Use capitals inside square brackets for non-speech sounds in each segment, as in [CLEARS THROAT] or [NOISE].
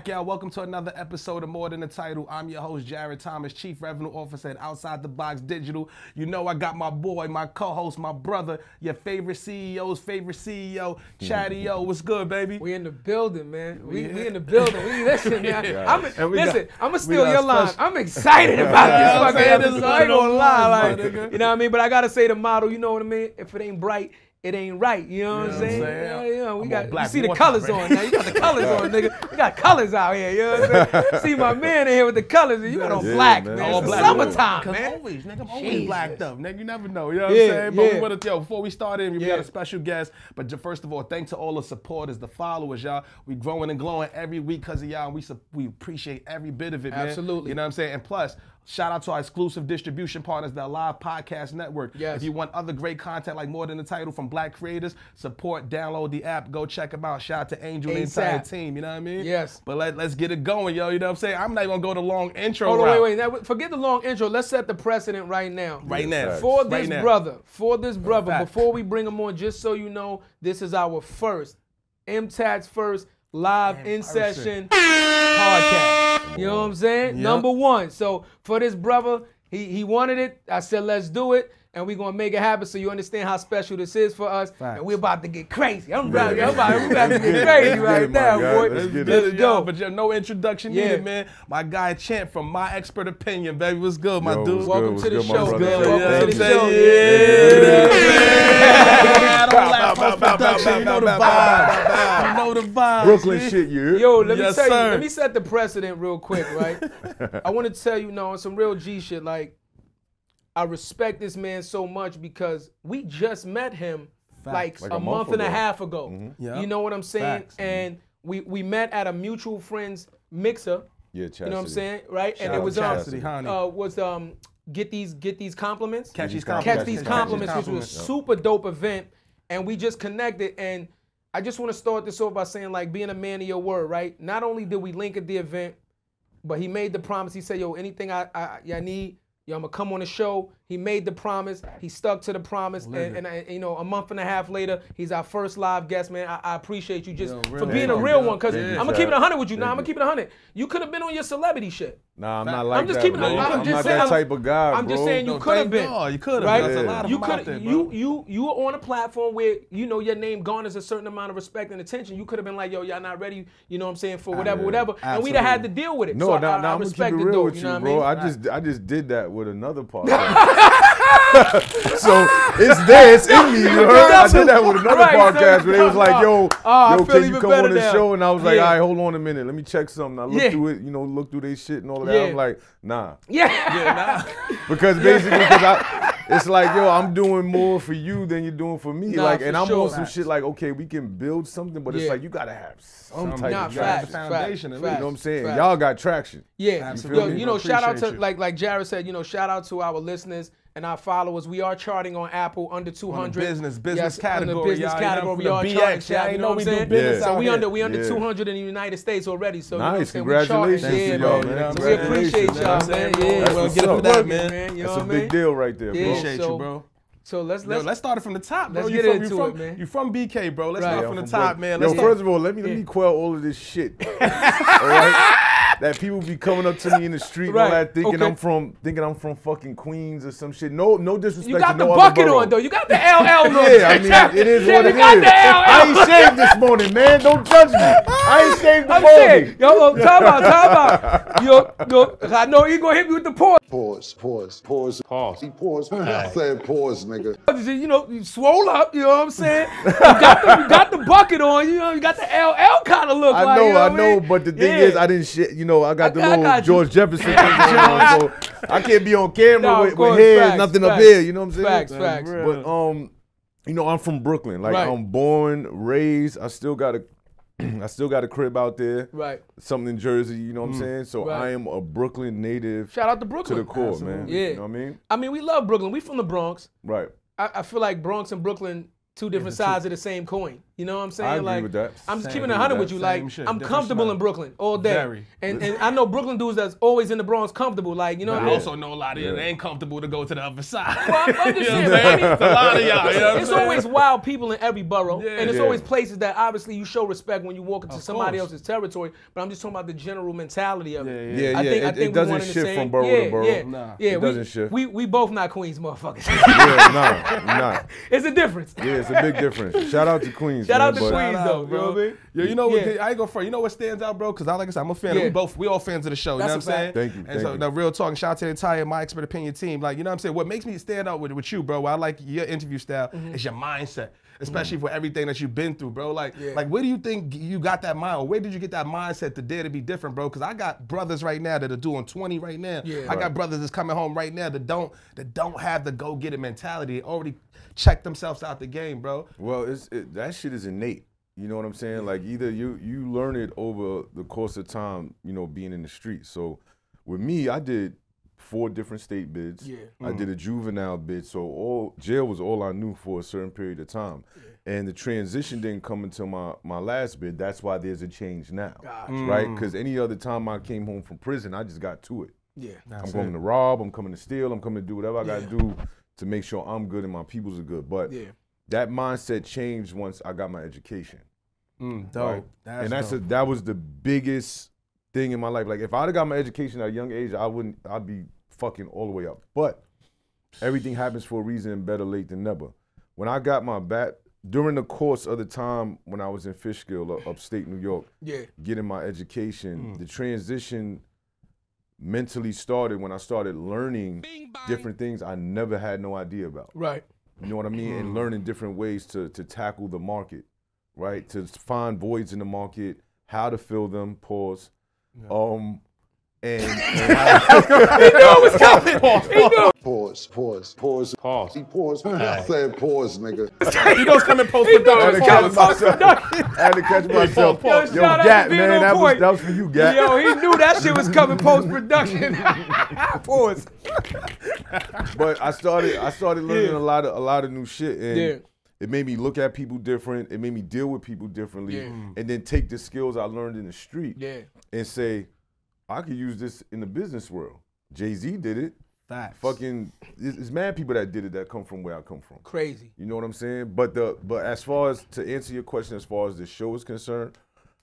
back, y'all. Welcome to another episode of More Than the Title. I'm your host, Jarrett Thomas, Chief Revenue Officer at Outside the Box Digital. You know, I got my boy, my co host, my brother, your favorite CEO's favorite CEO, Chadeo. [LAUGHS] What's good, baby? We in the building, man. We, we in the building. We listen, man. [LAUGHS] I'm, listen, got- I'm gonna steal got your line. special- I'm excited [LAUGHS] about Yeah, I'm this saying fucking this episode. I ain't one gonna those lie, like, you know what I mean. But I gotta say the motto. You know what I mean. If it ain't bright, it ain't right. You know what I'm know what I'm saying? saying? Yeah, yeah. We I'm got. on You see the colors right? on now. You got the colors on, [LAUGHS] nigga. We got colors out here. You know what I'm saying? [LAUGHS] see my man in here with the colors. You got on Yeah, black, man. man. All It's black. summertime, Cause man. always, nigga, I'm always Jesus. blacked up, nigga. You never know. You know what Yeah, I'm saying? But yeah. wanna, yo, before we started, in, we got a special guest. But first of all, thanks to all the supporters, the followers, y'all. We growing and glowing every week because of y'all. And we su- we appreciate every bit of it, man. Absolutely. You know what I'm saying? And plus, shout out to our exclusive distribution partners, the Live Podcast Network. Yes. If you want other great content like More Than the Title from Black creators, support, download the app, go check them out. Shout out to Angel and the entire team. You know what I mean? Yes. But let, let's get it going, yo. You know what I'm saying? I'm not even gonna go the long intro. Hold on, route. wait, wait. Now, forget the long intro. Let's set the precedent right now. Right now. For Right this now. brother, for this brother, before we bring him on, just so you know, this is our first, MTAT's first live in session podcast. You know what I'm saying? Yep. Number one. So for this brother, he he wanted it. I said, let's do it. And we're gonna make it happen so you understand how special this is for us. Facts. And we're about to get crazy. I'm about, Yeah. I'm about, we about to get crazy get it, right my now, guy. boy. Let's get. Let's Let's go. go. But yeah, no introduction Yeah. needed, man. My guy Champ from My Expert Opinion, baby. What's good, my Yo, dude? Welcome good, to the good, show, man. Welcome Thank to the you. show. Yeah. Don't laugh, first production. You know the vibe. You know the vibe. Brooklyn shit, you. Yo, let Yes, me tell sir. you, let me set the precedent real quick, right? [LAUGHS] I want to tell you, no, on some real G shit, like, I respect this man so much because we just met him like, Like a, a month, month and a ago. half ago. Yeah. You know what I'm saying? Facts. And we we met at a mutual friend's mixer. Yeah, Chastity. You know what I'm saying, right? and it was Chastity, um, honey. uh, was um, get these get these compliments. Catch these Catch Catch these compliments, These which was a super dope event, and we just connected. And I just want to start this off by saying, like, being a man of your word, right? Not only did we link at the event, but he made the promise. He said, "Yo, anything I I, I need, yo, I'm gonna come on the show." He made the promise. He stuck to the promise, and, and I, you know, a month and a half later, he's our first live guest, man. I, I appreciate you just Yo, for being talk, a real yo. one, cause Thank I'm gonna keep it 100 with you. Now Thank I'm gonna keep it 100. You could have been on your celebrity shit. Nah, I'm not like I'm just that, keeping it- bro. I'm I'm, just not saying- that type of guy, I'm bro. just saying you No, could have been. God, you could have. Right? There's a Yeah. lot of you them out could there, you you you were on a platform where you know your name garners a certain amount of respect and attention. You could have been like, yo, y'all not ready. You know what I'm saying for whatever, Yeah. whatever, and we'd have had to deal with it. No, so now, I, now I I'm gonna keep it it real though. with you you, know what bro. I mean? I just I just did that with another podcast. [LAUGHS] [LAUGHS] so it's there, it's in me. You heard? I did that with another Right, podcast where they was like, "Yo, Oh, yo, feel can you come on the now. show?" And I was like, Yeah. "All right, hold on a minute, let me check something." I looked Yeah. through it, you know, look through their shit and all of that. Yeah. I'm like, "Nah," yeah. Yeah nah. because basically, because I, it's like, yo, I'm doing more for you than you're doing for me. Nah, like, for and I'm sure. on some shit like, okay, we can build something, but it's like you gotta have some type Nah, of facts, foundation, facts. You know what I'm saying? facts. Y'all got traction. Yeah, Absolutely. yo, You you know, know, shout out to you. like like Jarrett said, you know, shout out to our listeners and our followers. We are charting on Apple under 200. business- business yes, Under category, business y'all, you category, we are BX, charting. y'all, you you know know what we I'm do saying? business So we here. under we under Yeah. 200 in the United States already. So you know what I'm Nice, saying? We charting. congratulations Yeah, man. y'all, So man. we appreciate Congratulations, y'all, man. man. Yeah, That's well, get up. for that, man. man. You That's what a I big deal right there, bro. Appreciate so- you, bro. So let's let's let's start it from the top, bro. let's you get from, into you it, man. You from BK, bro. Let's Right. start Yeah, from the top, from man. Yo, Let's first start. of all, let me let Yeah. me quell all of this shit. [LAUGHS] all right? That people be coming up to me in the street and all Right, that thinking okay. I'm from thinking I'm from fucking Queens or some shit. No, no disrespect you got to the no bucket other borough. on though. You got the LL look. [LAUGHS] Yeah, I mean, it is Yeah, what you it got is. the LL. I ain't shaved this morning, man. Don't judge me. I ain't shaved the I'm morning. saying, yo, yo, [LAUGHS] time out, time out. Yo, yo, I know he gonna hit me with the pause. Pause, pause, pause, pause. He paused. [LAUGHS] I said pause, nigga. You know, you swole up. You know what I'm saying? You got the, you got the bucket on. You know, you got the LL kind of look. I like, know, you know I what know, mean? but the thing Yeah. is, I didn't shit. You know, I got the I- I little got you. George Jefferson thing [LAUGHS] going on, so I can't be on camera No, with, course, with hair, facts, nothing up here. You know what I'm saying? Facts, facts. But um, you know, I'm from Brooklyn. Like Right. I'm born, raised. I still got a, [CLEARS THROAT] I still got a crib out there. Right. Something in Jersey. You know what I'm saying? So Mm. Right. I am a Brooklyn native Shout out to Brooklyn. to the core, man. Yeah. You know what I mean? I mean, we love Brooklyn. We from the Bronx. Right. I, I feel like Bronx and Brooklyn, two different sides of the same coin. You know what I'm saying? I agree like, with that. I'm just Same keeping it with 100 with you. Same Like, shit, I'm comfortable smell. in Brooklyn all day. Very. And [LAUGHS] and I know Brooklyn dudes that's always in the Bronx comfortable. Like, you know what I I mean? also know a lot of you that ain't comfortable to go to the other side. Well, I'm- I'm [LAUGHS] just You know what I'm man. It's a lot of y'all. You know what It's always wild people in every borough, Yeah. and it's Yeah. always places that obviously you show respect when you walk into Of somebody course. else's territory. But I'm just talking about the general mentality of it. Yeah, Yeah, I yeah. think, I it, think it doesn't we one in the shift from borough yeah, to borough. Yeah, Nah. yeah. It doesn't shift. We we both not Queens motherfuckers. yeah, nah, nah. [LAUGHS] it's a difference. Yeah, it's a big difference. Shout out to Queens. Shout out to Queens. Though, out, you know what I mean? Yo, you know what? Yeah. I ain't go for You know what stands out, bro? Because I like I said, I'm a fan. Yeah. We both, we all fans of the show. You That's know what I'm saying? Thank you, And thank so you. the real talk. Shout out to the entire My Expert Opinion team. Like you know what I'm saying? What makes me stand out with with you, bro? I like your interview style Mm-hmm. is your mindset. Especially for everything that you've been through, bro. Like, Yeah. like, where do you think you got that mind? Where did you get that mindset to dare to be different, bro? Because I got brothers right now that are doing 20 right now. Yeah. I got brothers that's coming home right now that don't that don't have the go get it mentality. They already checked themselves out the game, bro. Well, it's it, that shit is innate. You know what I'm saying? Like either you you learn it over the course of time, you know, being in the street. So with me, I did four different state bids. Yeah. I did a juvenile bid. So all jail was all I knew for a certain period of time. And the transition didn't come until my my last bid. That's why there's a change now. Gotcha. Right? Because any other time I came home from prison, I just got to it. Yeah. I'm coming to rob. I'm coming to steal. I'm coming to do whatever I got to do to make sure I'm good and my peoples are good. But Yeah. that mindset changed once I got my education. Mm, right? and that's a, that was the biggest thing in my life. Like if I'd have got my education at a young age, I wouldn't. I'd be fucking all the way up. But everything happens for a reason, and better late than never. When I got my back during the course of the time when I was in Fishkill, up- upstate New York, Yeah. getting my education, mm. the transition mentally started when I started learning different things I never had no idea about. Right. You know what I mean? And mm. learning different ways to to tackle the market, right? To find voids in the market, how to fill them. Pause. Um, and, and how- Pause, pause, pause. Pause. He paused. I said pause, nigga. [LAUGHS] he knows coming post I had production. to catch myself. I had to catch myself. Yo, Yo, shout Gat, man, on that was that was for you, Gat. Yo, he knew that shit was coming post production. [LAUGHS] [LAUGHS] Pause. but I started I started learning Yeah. a lot of a lot of new shit and Yeah. it made me look at people different. It made me deal with people differently Yeah. and then take the skills I learned in the street Yeah. and say I could use this in the business world. Jay-Z did it. Facts. Fucking it's, it's mad people that did it that come from where I come from. Crazy. You know what I'm saying? But the but as far as to answer your question as far as the show is concerned,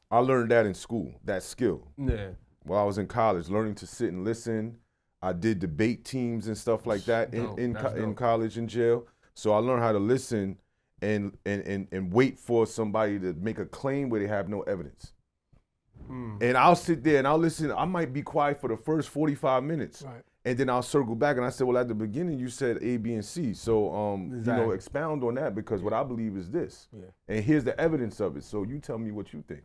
I learned that in school, that skill Yeah. while I was in college, learning to sit and listen. I did debate teams and stuff like that in Dope. in, co- in college and jail. So I learned how to listen and and and and wait for somebody to make a claim where they have no evidence. Hmm. And I'll sit there and I'll listen. I might be quiet for the first 45 minutes. Right. And then I'll circle back and I said, well, at the beginning you said A, B, and C. So um, you know, expound on that because what I believe is this. Yeah. And here's the evidence of it. So you tell me what you think.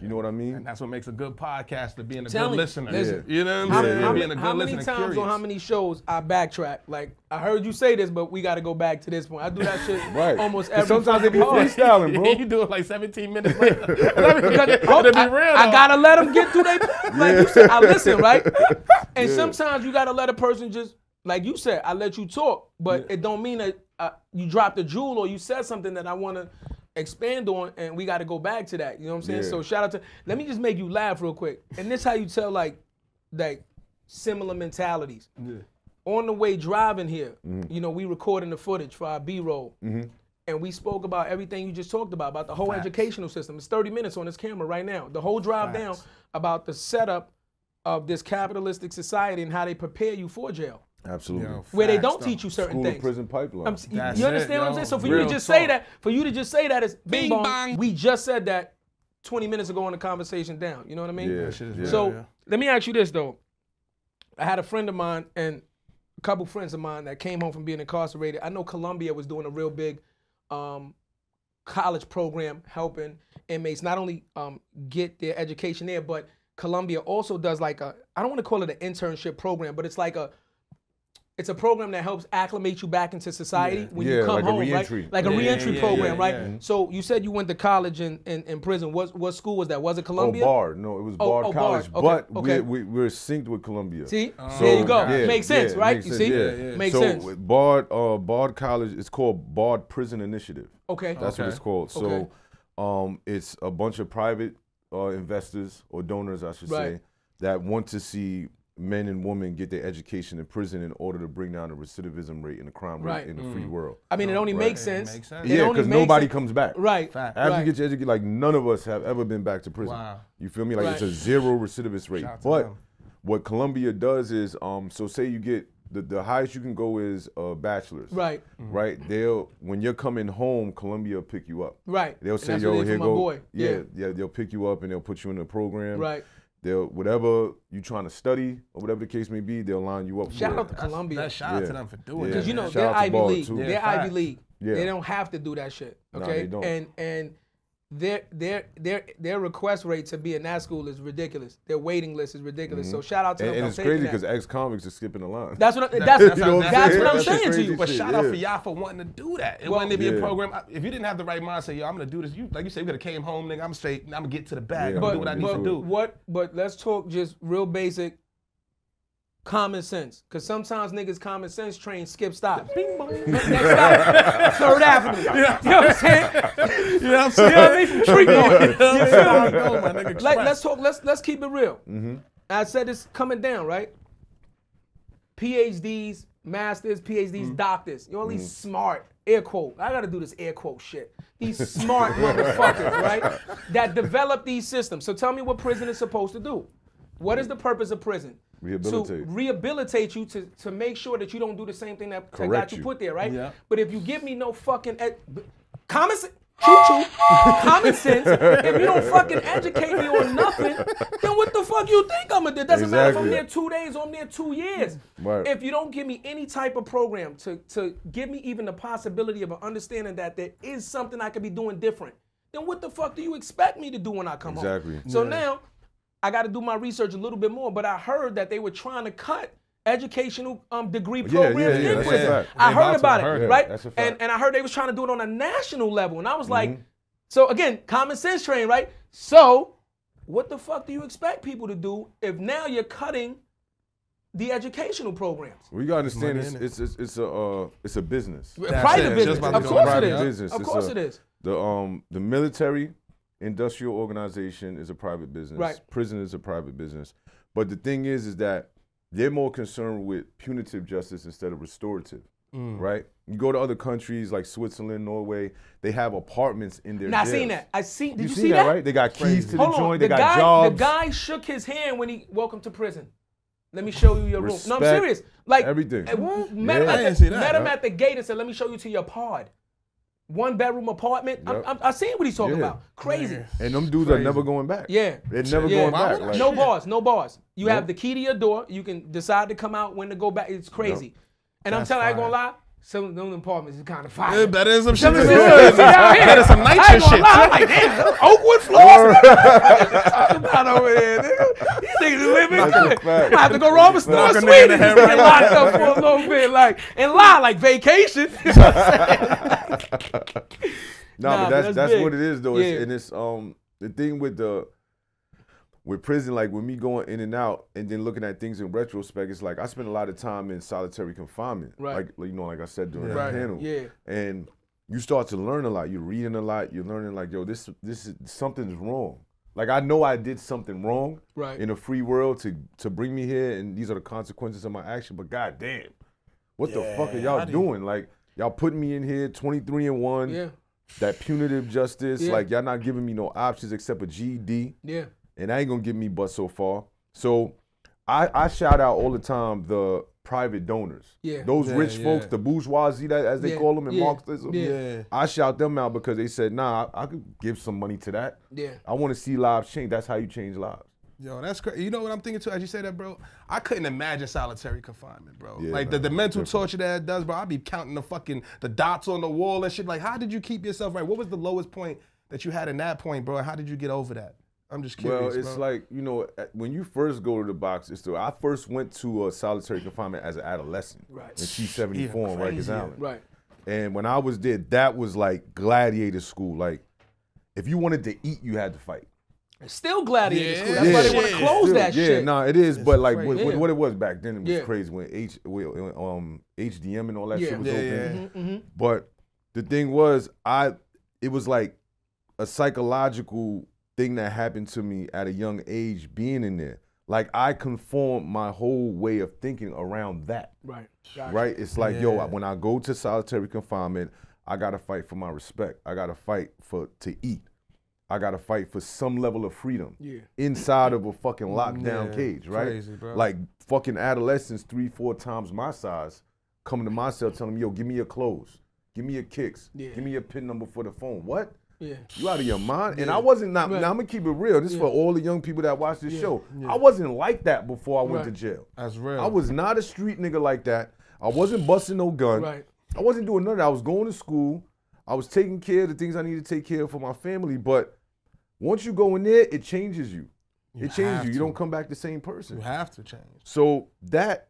You know what I mean? And that's what makes a good podcaster, being a Tell good me, listener. listen. You know what I'm saying? how- being a good how many listener, times curious. on how many shows I backtrack? Like I heard you say this, but we got to go back to this point. I do that shit [LAUGHS] Right. almost every. sometimes they be fucking pod. freestyling, bro. [LAUGHS] you do it like 17 minutes later. [LAUGHS] Because- to be I, real, I though. gotta let them get through their. Like you said, I listen, right? And sometimes you gotta let a person just, like you said, I let you talk, but it don't mean that uh, you dropped a jewel or you said something that I want to expand on, and we got to go back to that. You know what I'm saying? Yeah. So shout out to. Let me just make you laugh real quick, and this how you tell like, like similar mentalities. On the way driving here, Mm-hmm. you know, we recording the footage for our B-roll. And we spoke about everything you just talked about, about the whole educational system. It's 30 minutes on this camera right now. The whole drive down about the setup of this capitalistic society and how they prepare you for jail. Absolutely. Yo, Where they don't teach you certain School to things. prison pipeline. I'm s- you- That's you it, understand what I'm saying? So for you to just say that, for you to just say that is bing, Bing bong. bong. We just said that 20 minutes ago on the conversation down. You know what I mean? Yeah, yeah. So yeah. let me ask you this though. I had a friend of mine and a couple friends of mine that came home from being incarcerated. I know Columbia was doing a real big um, college program helping inmates not only um, get their education there, but Columbia also does like a I don't want to call it an internship program, but it's like a it's a program that helps acclimate you back into society when you come like a home, reentry. right? Like a Yeah, reentry yeah, program, yeah, right? yeah. So you said you went to college in, in, in prison. What what school was that? Was it Oh, Columbia? Bard. No, it was Oh, Bard oh, College. Bard. Okay, But okay. We're, we, we're synced with Columbia. See, So, there you go. yeah, makes sense, yeah, right? makes you sense, see, yeah, yeah. makes so sense. with Bard, uh, Bard College, it's called Bard Prison Initiative. Okay. That's what it's called. So Okay. Um, it's a bunch of private uh, investors or donors, I should Right. say, that want to see men and women get their education in prison in order to bring down the recidivism rate and the crime rate Right. in the mm. free world. I mean, it only makes It sense. makes sense. Yeah, because nobody sense. comes back. Right. Fact. After right. you get your education, like none of us have ever been back to prison. Wow. You feel me? Like it's a zero recidivist rate. Shout But them. what Columbia does is, um, so say you get the, the highest you can go is a bachelor's. Right. Mm-hmm. Right. They'll when you're coming home, Columbia will pick you up. Right. They'll And say, that's "Yo, here go." my boy. Yeah, yeah. They'll pick you up and they'll put you in the program. Right. They'll whatever you're trying to study or whatever the case may be, they'll line you up Shout for out to it. Columbia. That shout out Yeah. to them for doing Yeah. Because you know Shout they're Ivy League. too. They're Yeah, Ivy. League. Yeah. They don't have to do that shit. Nah, Okay. they don't. And and their their their their request rate to be in that school is ridiculous. Their waiting list is ridiculous. So shout out to Mm-hmm. And, them. and it's crazy because ex-convicts are skipping the line. That's what I, That- [LAUGHS] that's, that's that's, what I'm what saying. I'm That's saying to you. But shit, shout out yeah. for y'all for wanting to do that. It Well- wouldn't be Yeah. a program. If you didn't have the right mindset, yo, I'm gonna do this. You like you said, you could have came home, nigga. I'm straight. I'm gonna get to the bag. Yeah, I'm gonna But, do what I need but to do. what? But let's talk just real basic common sense. Cause sometimes niggas common sense train skip stops. Bing, bong. Next stop, Third Avenue. You know what I'm saying? You know what I'm saying? You know what I mean? From Tree. [LAUGHS] You know what I'm saying? I go, my nigga. Like, let's talk. Let's let's keep it real. Mm-hmm. I said it's coming down, right? PhDs, masters, PhDs, Mm-hmm. doctors. You're all these smart air quote. I gotta do this air quote shit. These smart [LAUGHS] motherfuckers, right? That develop these systems. So tell me what prison is supposed to do. What is the purpose of prison? Rehabilitate. To rehabilitate you to, to make sure that you don't do the same thing that, that got you you. put there, right? Yeah. But if you give me no fucking ed- common sense, choo choo, common sense, if you don't fucking educate me on nothing, then what the fuck you think I'm gonna do? It doesn't matter if I'm there two days or I'm there two years. Right. If you don't give me any type of program to, to give me even the possibility of an understanding that there is something I could be doing different, then what the fuck do you expect me to do when I come Exactly. home? So now I got to do my research a little bit more, but I heard that they were trying to cut educational um, degree Yeah, programs yeah, yeah, that's a prison. I heard about to, about I it, heard right? That's a and fact. Mm-hmm. and I heard they was trying to do it on a national level, and I was like, so again, common sense train, right? So what the fuck do you expect people to do if now you're cutting the educational programs? Well, you gotta understand it's, it's it's it's a uh, it's a business. That's private it. business. Of course go it private business. Of It's course a- it is. The um the military industrial organization is a private business. Right. Prison is a private business. But the thing is, is that they're more concerned with punitive justice instead of restorative. Mm. Right? You go to other countries like Switzerland, Norway, they have apartments in their Now I jails. seen that. I seen. Did you, seen see that, that? right? They got keys to the Hold on. joint, The they got guy, jobs. the guy shook his hand when he welcome to prison. Let me show you your room. No, I'm serious. Like everything. What? Met him, Yeah. at I the, didn't see that, met him at the gate and said, "Let me show you to your pod." One bedroom apartment. I'm, Yep. I'm, I seen what he's talking Yeah. about. Crazy. and them dudes are never going back. Yeah. They're never Yeah. going Why back. Like, No Shit. bars. No bars. You have the key to your door. You can decide to come out when to go back. It's crazy. And I'm telling you, I ain't gonna lie. Some of them apartments is kind of fire. Yeah, better than some shit. Some of too. them- Better some I nitrous ain't gonna shit. lie, I'm like, damn, Oakwood floors. talking about over there, nigga. These niggas living good. I have to go rob a store Knock a in nigga in the Sweden head just get locked up for a little bit, like and lie like vacation. [LAUGHS] No, Nah, but but that's that's that's what it is though. Yeah. It's, and it's um the thing with the with prison, like with me going in and out and then looking at things in retrospect, it's like I spent a lot of time in solitary confinement. Right. Like you know, like I said during Right. that panel. Yeah. And you start to learn a lot. You're reading a lot. You're learning like, yo, this this is something's wrong. Like I know I did something wrong Right. in a free world to to bring me here, and these are the consequences of my action. But goddamn, what the fuck are y'all do you- doing? Like y'all putting me in here, 23 and one yeah, that punitive justice. Yeah. Like y'all not giving me no options except a GED, yeah, and I ain't gonna get me but so far. So I, I shout out all the time the private donors. Yeah. Those Yeah, rich folks, the bourgeoisie that as they Yeah, call them in yeah, Marxism. yeah. Yeah. I shout them out because they said, nah, I, I could give some money to that. yeah. I want to see lives change. That's how you change lives. Yo, that's crazy. You know what I'm thinking too? As you say that, bro, I couldn't imagine solitary confinement, bro. Yeah, like the, the mental different. torture that it does, bro. I'd be counting the fucking the dots on the wall and shit. Like, how did you keep yourself right? What was the lowest point that you had in that point, bro? And how did you get over that? I'm just kidding. Well, it's bro. like you know when you first go to the box. It's the, I first went to a solitary confinement as an adolescent Right. in C74 Even in Rikers crazier. Island. Right. And when I was there, that was like gladiator school. Like, if you wanted to eat, you had to fight. It's still gladiator Yeah. school. That's why they want to close Still, that yeah, shit. no, it is. But like, crazy. with, with Yeah. what it was back then, it was Yeah. crazy when H, when, um, HDM and all that Yeah. shit was Yeah, open. yeah. Mhm, mhm. But the thing was, I, it was like a psychological thing that happened to me at a young age being in there. Like I conformed my whole way of thinking around that. Right. Gotcha. Right? It's like, yo, when I go to solitary confinement, I gotta fight for my respect. I gotta fight for to eat. I gotta fight for some level of freedom Yeah. inside of a fucking lockdown Yeah, cage, right? crazy, bro. Like fucking adolescents, three, four times my size, coming to my cell telling me, yo, give me your clothes, give me your kicks, Yeah. give me your pin number for the phone. What? Yeah. You out of your mind? And I wasn't not. Right. Now I'm gonna keep it real. This is for all the young people that watch this show. I wasn't like that before I went Right. to jail. That's real. I was not a street nigga like that. I wasn't busting no gun. Right. I wasn't doing none of that. I was going to school. I was taking care of the things I needed to take care of for my family. But once you go in there, it changes you. You it changes you. You don't come back the same person. You have to change. So that,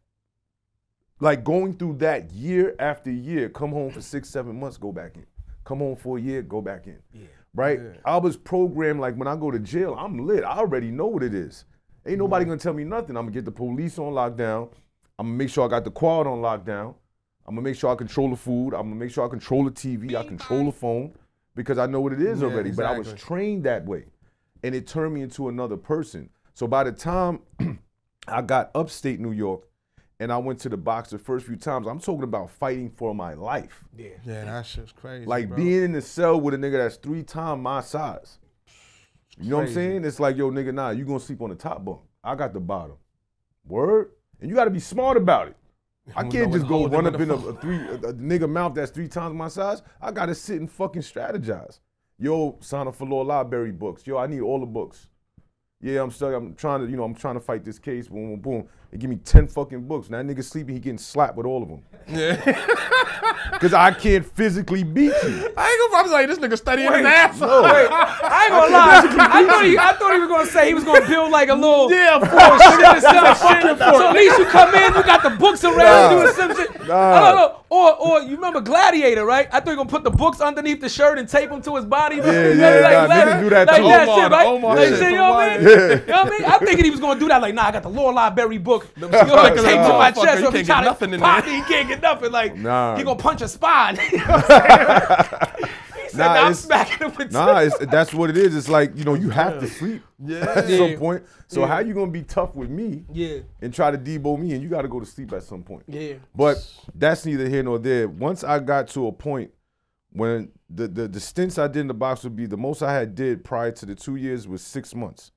like going through that year after year, come home for six, seven months, go back in. Come home for a year, go back in. Yeah. Right? I was programmed like when I go to jail, I'm lit. I already know what it is. Ain't nobody gonna tell me nothing. I'm gonna get the police on lockdown. I'm gonna make sure I got the quad on lockdown. I'm gonna make sure I control the food. I'm gonna make sure I control the TV. I control the phone because I know what it is Yeah, already. But I was trained that way, and it turned me into another person. So by the time [CLEARS THROAT] I got upstate New York and I went to the box the first few times, I'm talking about fighting for my life. Yeah. Yeah, that shit's crazy. Like bro. being in the cell with a nigga that's three times my size. You know what I'm saying? It's like, yo, nigga, nah, you gonna sleep on the top bunk. I got the bottom. Word? And you gotta be smart about it. [LAUGHS] I can't just go run up in in a, a three a, a nigga mouth that's three times my size. I gotta sit and fucking strategize. Yo, sign up for Law Library books. Yo, I need all the books. Yeah, I'm stuck. I'm trying to, you know, I'm trying to fight this case. Boom, boom, boom. They give me 10 fucking books. Now that nigga sleeping, he getting slapped with all of them. Yeah. [LAUGHS] [LAUGHS] Because I can't physically beat you. I ain't gonna. I was like, this nigga studying his ass No. off. I ain't gonna [LAUGHS] lie. I thought he, I thought he was gonna say he was gonna build like a little Yeah, of little shit in himself. So at least you come in, you got the books around, Nah. doing some shit. Nah. I don't know. Or, or you remember Gladiator, right? I thought you were gonna put the books underneath the shirt and tape them to his body. Yeah, yeah, nah, niggas do that like too. that Omar, shit, right? Omar like, shit shit, you from know what I mean? Yeah. You know what I mean? I'm thinking he was gonna do that. Like, nah, I got the Law Library book. You know, thick as a taped to my chest. You So if he can't try get to nothing in pop there. me, he can't get nothing. Like, [LAUGHS] Nah. he gonna punch a spine. [LAUGHS] You know what I'm [LAUGHS] saying? said, Nah, nah, it's- with Nah, it's, that's what it is. It's like, you know, you have to sleep at Yeah. some point. So Yeah. how you gonna be tough with me Yeah, and try to debo me and you gotta go to sleep at some point. yeah. But that's neither here nor there. Once I got to a point when the, the, the stints I did in the box would be the most I had did prior to the two years was six months.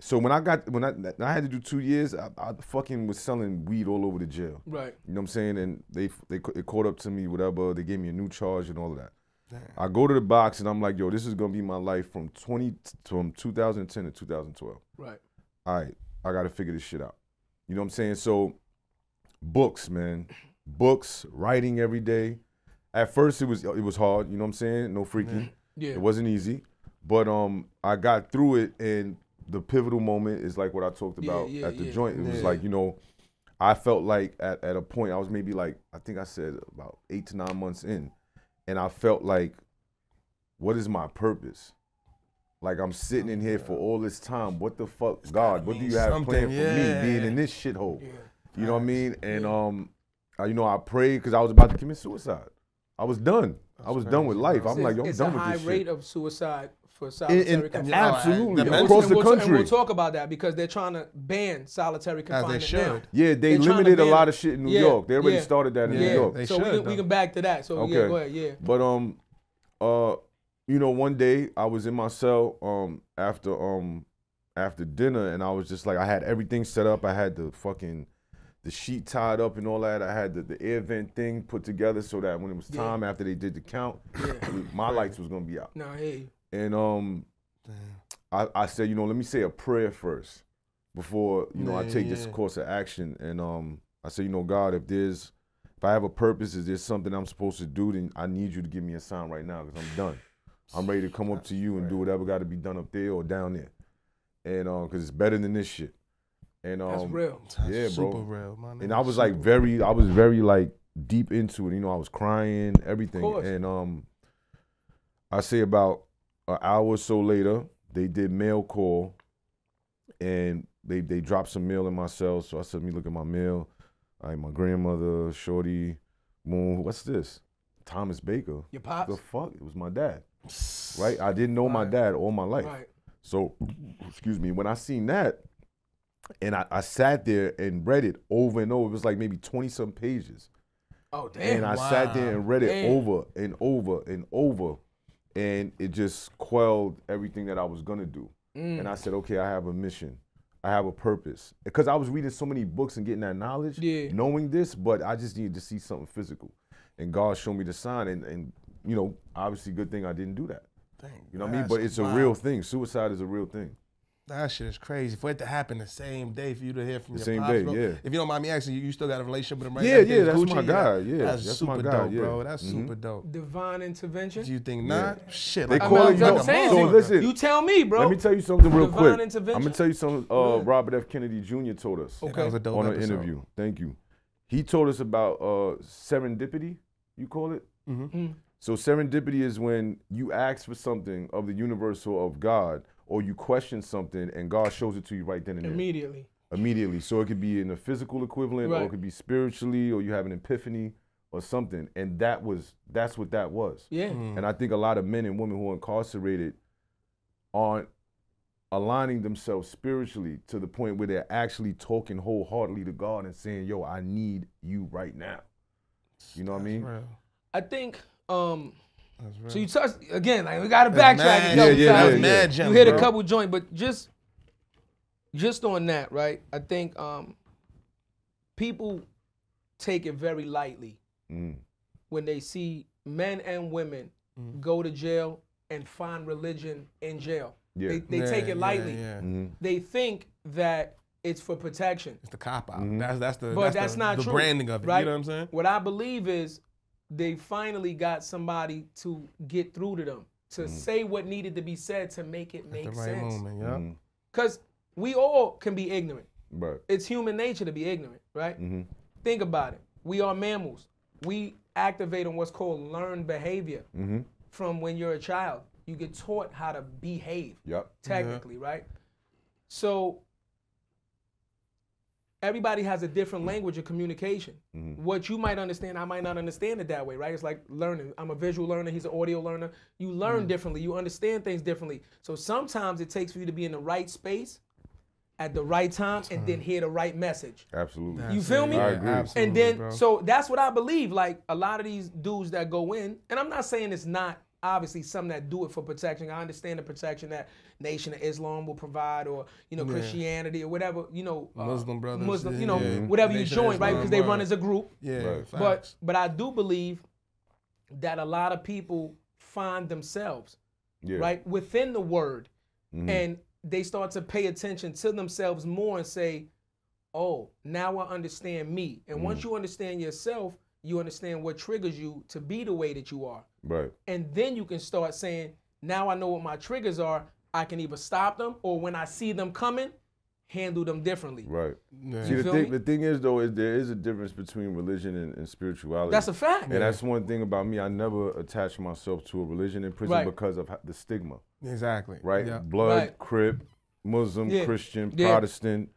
So when I got when I I had to do two years, I, I fucking was selling weed all over the jail. Right. You know what I'm saying? And they they it caught up to me, whatever. They gave me a new charge and all of that. I go to the box and I'm like, yo, this is gonna be my life from 20 from 2010 to 2012. Right. All right, I gotta figure this shit out. You know what I'm saying? So, books, man, [CLEARS THROAT] books, writing every day. At first, it was it was hard. You know what I'm saying? No freaking. Yeah. It wasn't easy, but um, I got through it, and the pivotal moment is like what I talked about yeah, at the yeah. joint. It was like you know, I felt like at, at a point I was maybe like I think I said about eight to nine months in, and I felt like, what is my purpose? Like I'm sitting in here for all this time. What the fuck, God? What do you have planned for yeah. me being in this shithole? Yeah. You know what I mean? And um, I, you know, I prayed because I was about to commit suicide. I was done. I was done with life. I'm like, yo, I'm done with this shit. it's done a with high this rate of suicide for In- solitary in- confinement. absolutely, And And across we'll, the we'll- country. and we'll talk about that because they're trying to ban solitary As confinement they now. should. Yeah, they They're limited a lot of shit in New Yeah, York. They already yeah. started that in Yeah. New York. They so we should, can, we can back to that. So yeah, Okay. go ahead. Yeah. But um, uh, you know, one day I was in my cell um after um after dinner, and I was just like, I had everything set up. I had the fucking the sheet tied up and all that. I had the, the air vent thing put together so that when it was Yeah. time after they did the count, Yeah. my lights was gonna be out. No, hey. And um, I, I said, you know, let me say a prayer first before you know I Yeah, take this course of action. And um, I said, you know, God, if there's if I have a purpose, is there something I'm supposed to do? Then I need you to give me a sign right now because I'm done. I'm ready to come up to you and do whatever got to be done up there or down there. And um, because it's better than this shit. And um, That's real. yeah, Super bro. real, my And I was like very, I was very like deep into it. You know, I was crying, everything. And um, I say about an hour or so later, they did mail call, and they they dropped some mail in my cell. So I said, "Let me look at my mail." All right, my grandmother, Shorty, Moon. What's this? Thomas Baker. Your pops. The fuck? It was my dad. right? I didn't know my dad all my life. Right. So, excuse me, when I seen that, and I, I sat there and read it over and over, it was like maybe 20 some pages. Oh damn. and I sat there and read it Damn. over and over and over, and it just quelled everything that I was gonna do. Mm. And I said, okay, I have a mission, I have a purpose, because I was reading so many books and getting that knowledge, Yeah. knowing this, but I just needed to see something physical, and God showed me the sign, and and you know, obviously, good thing I didn't do that. Dang, You know what I mean? But it's a real thing. Suicide is a real thing. That shit is crazy. For it to happen the same day, for you to hear from The your same pops, day, bro. yeah. If you don't mind me asking, you, you still got a relationship with him, right? Yeah, Everything's yeah, that's Gucci? my guy, yeah, that's, that's super my guy, dope, yeah. bro. That's Mhm. super dope. Divine intervention. Do you think not? Shit, They like, call I'm it, not you know, saying so listen, You tell me, bro. Let me tell you something real Divine quick. I'm gonna tell you something. Uh, Robert F. Kennedy Jr. told us Yeah, that was a dope on an interview. Thank you. He told us about uh, serendipity. You call it. Mm. So serendipity is when you ask for something of the universe or of God, or you question something, and God shows it to you right then and there, Immediately. immediately. So it could be in a physical equivalent, or it could be spiritually, or you have an epiphany or something. And that was that's what that was. Yeah. Mm. And I think a lot of men and women who are incarcerated aren't aligning themselves spiritually to the point where they're actually talking wholeheartedly to God and saying, Yo, I need you right now. You know what I mean? Real. I think. Um. That's real. So you touched again. Like we got to That's backtrack mad- a couple Yeah, yeah, times. yeah, mad yeah. gems, you hit bro. a couple joint, but just just on that, right? I think um people take it very lightly Mm. when they see men and women Mm. go to jail and find religion in jail. Yeah. They, they Yeah, take it lightly. Yeah, Mhm. They think that it's for protection. It's the cop out. Mhm. That's that's the But that's, that's the, not the true, branding of it. right? You know what I'm saying? What I believe is they finally got somebody to get through to them, to say what needed to be said to make it At make the right sense. moment, yeah. Mhm. Because we all can be ignorant. Right. It's human nature to be ignorant, right? Mhm. Think about it. We are mammals. We activate on what's called learned behavior Mhm. from when you're a child. You get taught how to behave, Yep. technically, right? So everybody has a different mm-hmm. language of communication. Mm-hmm. What you might understand, I might not understand it that way, right? It's like learning. I'm a visual learner, he's an audio learner. You learn mm-hmm. differently, you understand things differently. So sometimes it takes for you to be in the right space at the right time and then hear the right message. Absolutely. You feel me? I agree. Absolutely, And then, bro. so that's what I believe. Like a lot of these dudes that go in, and I'm not saying it's not obviously some that do it for protection. I understand the protection that Nation of Islam will provide, or you know Christianity or whatever. You know, uh, Muslim brothers, Muslim, you know, yeah. whatever you Nation of join, right? Because they run as a group. yeah, Right. But facts. but I do believe that a lot of people find themselves Yeah. right within the word Mhm. and they start to pay attention to themselves more and say oh now i understand me and Mm. once you understand yourself you understand what triggers you to be the way that you are Right. and then you can start saying now i know what my triggers are i can either stop them or when i see them coming handle them differently Right. Yeah. See, the thing, me? the thing is though, is there is a difference between religion and, and spirituality. that's a fact And that's one thing about me. I never attached myself to a religion in prison Right. because of the stigma, exactly. right? Yeah. Blood, Right. Crip, Muslim, Yeah. Christian, Yeah. Protestant,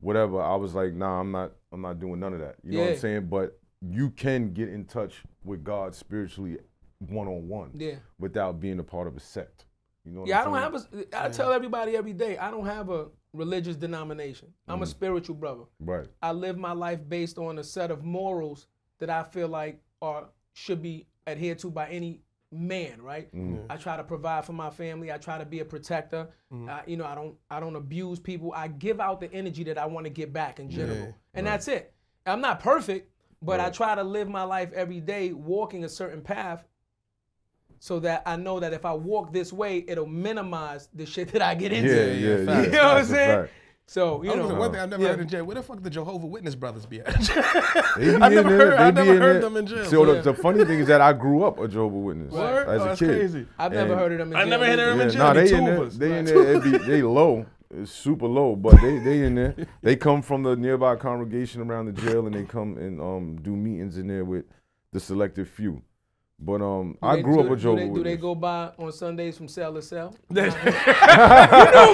whatever. I was like, nah, I'm not. I'm not doing none of that. You know what I'm saying? But you can get in touch with God spiritually, one on one, yeah without being a part of a sect. You know? What Yeah, I I'm don't saying? have a. I tell everybody every day, I don't have a religious denomination. I'm Mm. a spiritual brother. Right. I live my life based on a set of morals that I feel like are should be adhered to by any man, right? Mm. I try to provide for my family. I try to be a protector. I, you know, I don't I don't abuse people. I give out the energy that I want to get back in general, Yeah, and that's it. I'm not perfect, but I try to live my life every day walking a certain path. So that I know that if I walk this way, it'll minimize the shit that I get into. Yeah, yeah, yeah, yeah. You know what I'm saying? fact. So you I know, one thing I've never yeah. heard in jail. Where the fuck the Jehovah Witness brothers be at? [LAUGHS] They be I in never there, heard- they I be never in heard them in jail. So Yeah. the, the funny thing is that I grew up a Jehovah Witness Word? as Oh, a that's kid. crazy. I've never heard of them. In I jail never heard of them in jail. nah, Be they two in there. us. They in there. Be, [LAUGHS] they low. It's super low, but they they in there. They come from the nearby congregation around the jail, and they come and um do meetings in there with the selective few. But um, Do I they- grew do, up a do Jehovah they, do they go by on Sundays from cell to cell? [LAUGHS] you knew it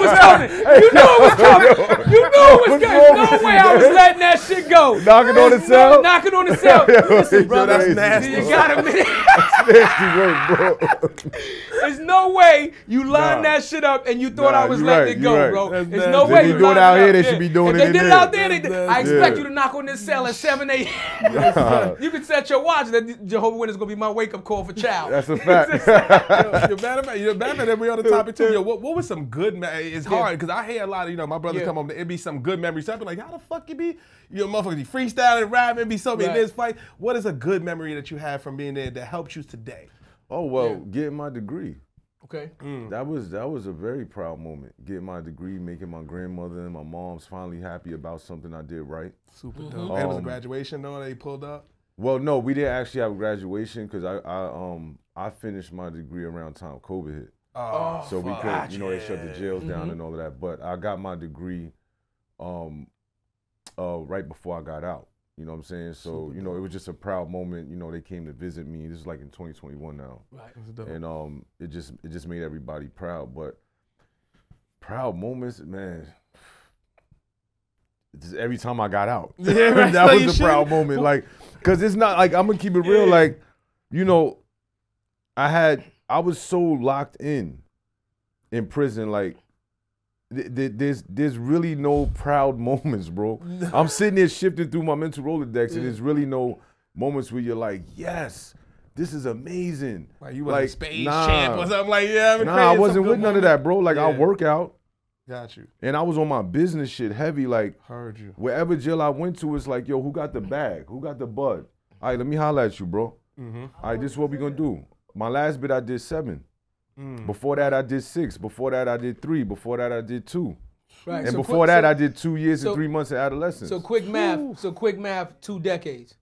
was coming. You knew it was coming. You knew it was coming. No way I was letting that shit go. Knocking on the No, cell? knocking on the cell. [LAUGHS] Listen, bro, that's nasty. You gotta admit, [LAUGHS] Nasty work, bro. [LAUGHS] there's no way you lined Nah. that shit up and you thought Nah, I was letting right, it go, right. bro. That's There's nasty. no way you do it lined out up. here, they should be doing if it they in did it out there, they, That's I expect nasty. you to knock on this cell at 7 a.m. [LAUGHS] you can set your watch that Jehovah Witness is gonna be my wake up call for child. That's a [LAUGHS] fact. Yo, yo, matter of fact, yo, matter of fact, we on the topic too. Yo, what, what was some good? Me- it's Yeah. hard because I hear a lot of you know my brothers Yeah. come home. It'd be some good memories. So I be like, how the fuck you be? You know, motherfuckers be freestyling, rapping, be so many Right. this fight. What is a good memory that you have from being there that helped you today? oh well, getting my degree. Okay. That was that was a very proud moment. Getting my degree, making my grandmother and my mom's finally happy about something I did right. Super dope. And it was a graduation though that he pulled up. Well, no, we didn't actually have a graduation because I, I um I finished my degree around time COVID hit. Oh, So we fuck. could, you know, they shut the jails down Mm-hmm. and all of that. But I got my degree, um, uh, right before I got out. You know what I'm saying? So you know, it was just a proud moment. You know, they came to visit me. This is like in 2021 now, Right. And um, it just it just made everybody proud. But proud moments, man. Just every time I got out, [LAUGHS] Yeah, [LAUGHS] right. that So was a proud should- moment. Like, cause it's not like I'm gonna keep it real. Yeah. Like, you know, I had I was so locked in in prison. Like, there's there's really no proud [LAUGHS] moments, bro. I'm sitting there shifting through my mental rolodex, and there's really no moments where you're like, yes, this is amazing. Like you a like, space nah. champ or something like yeah. I'm Nah, I wasn't with none of that, bro. Like, I Yeah. work out, Got you. and I was on my business shit heavy. Like, Heard you. wherever jail I went to, it's like, yo, who got the bag? Who got the bud? All right, let me holler at you, bro. Mm-hmm. All right, this is what we gonna do. My last bit, I did seven. Mm. Before that, I did six. Before that, I did three. Before that, I did two. Right. And so before quick- that, so- I did two years so- and three months of adolescence. So quick math. So quick math. Two decades.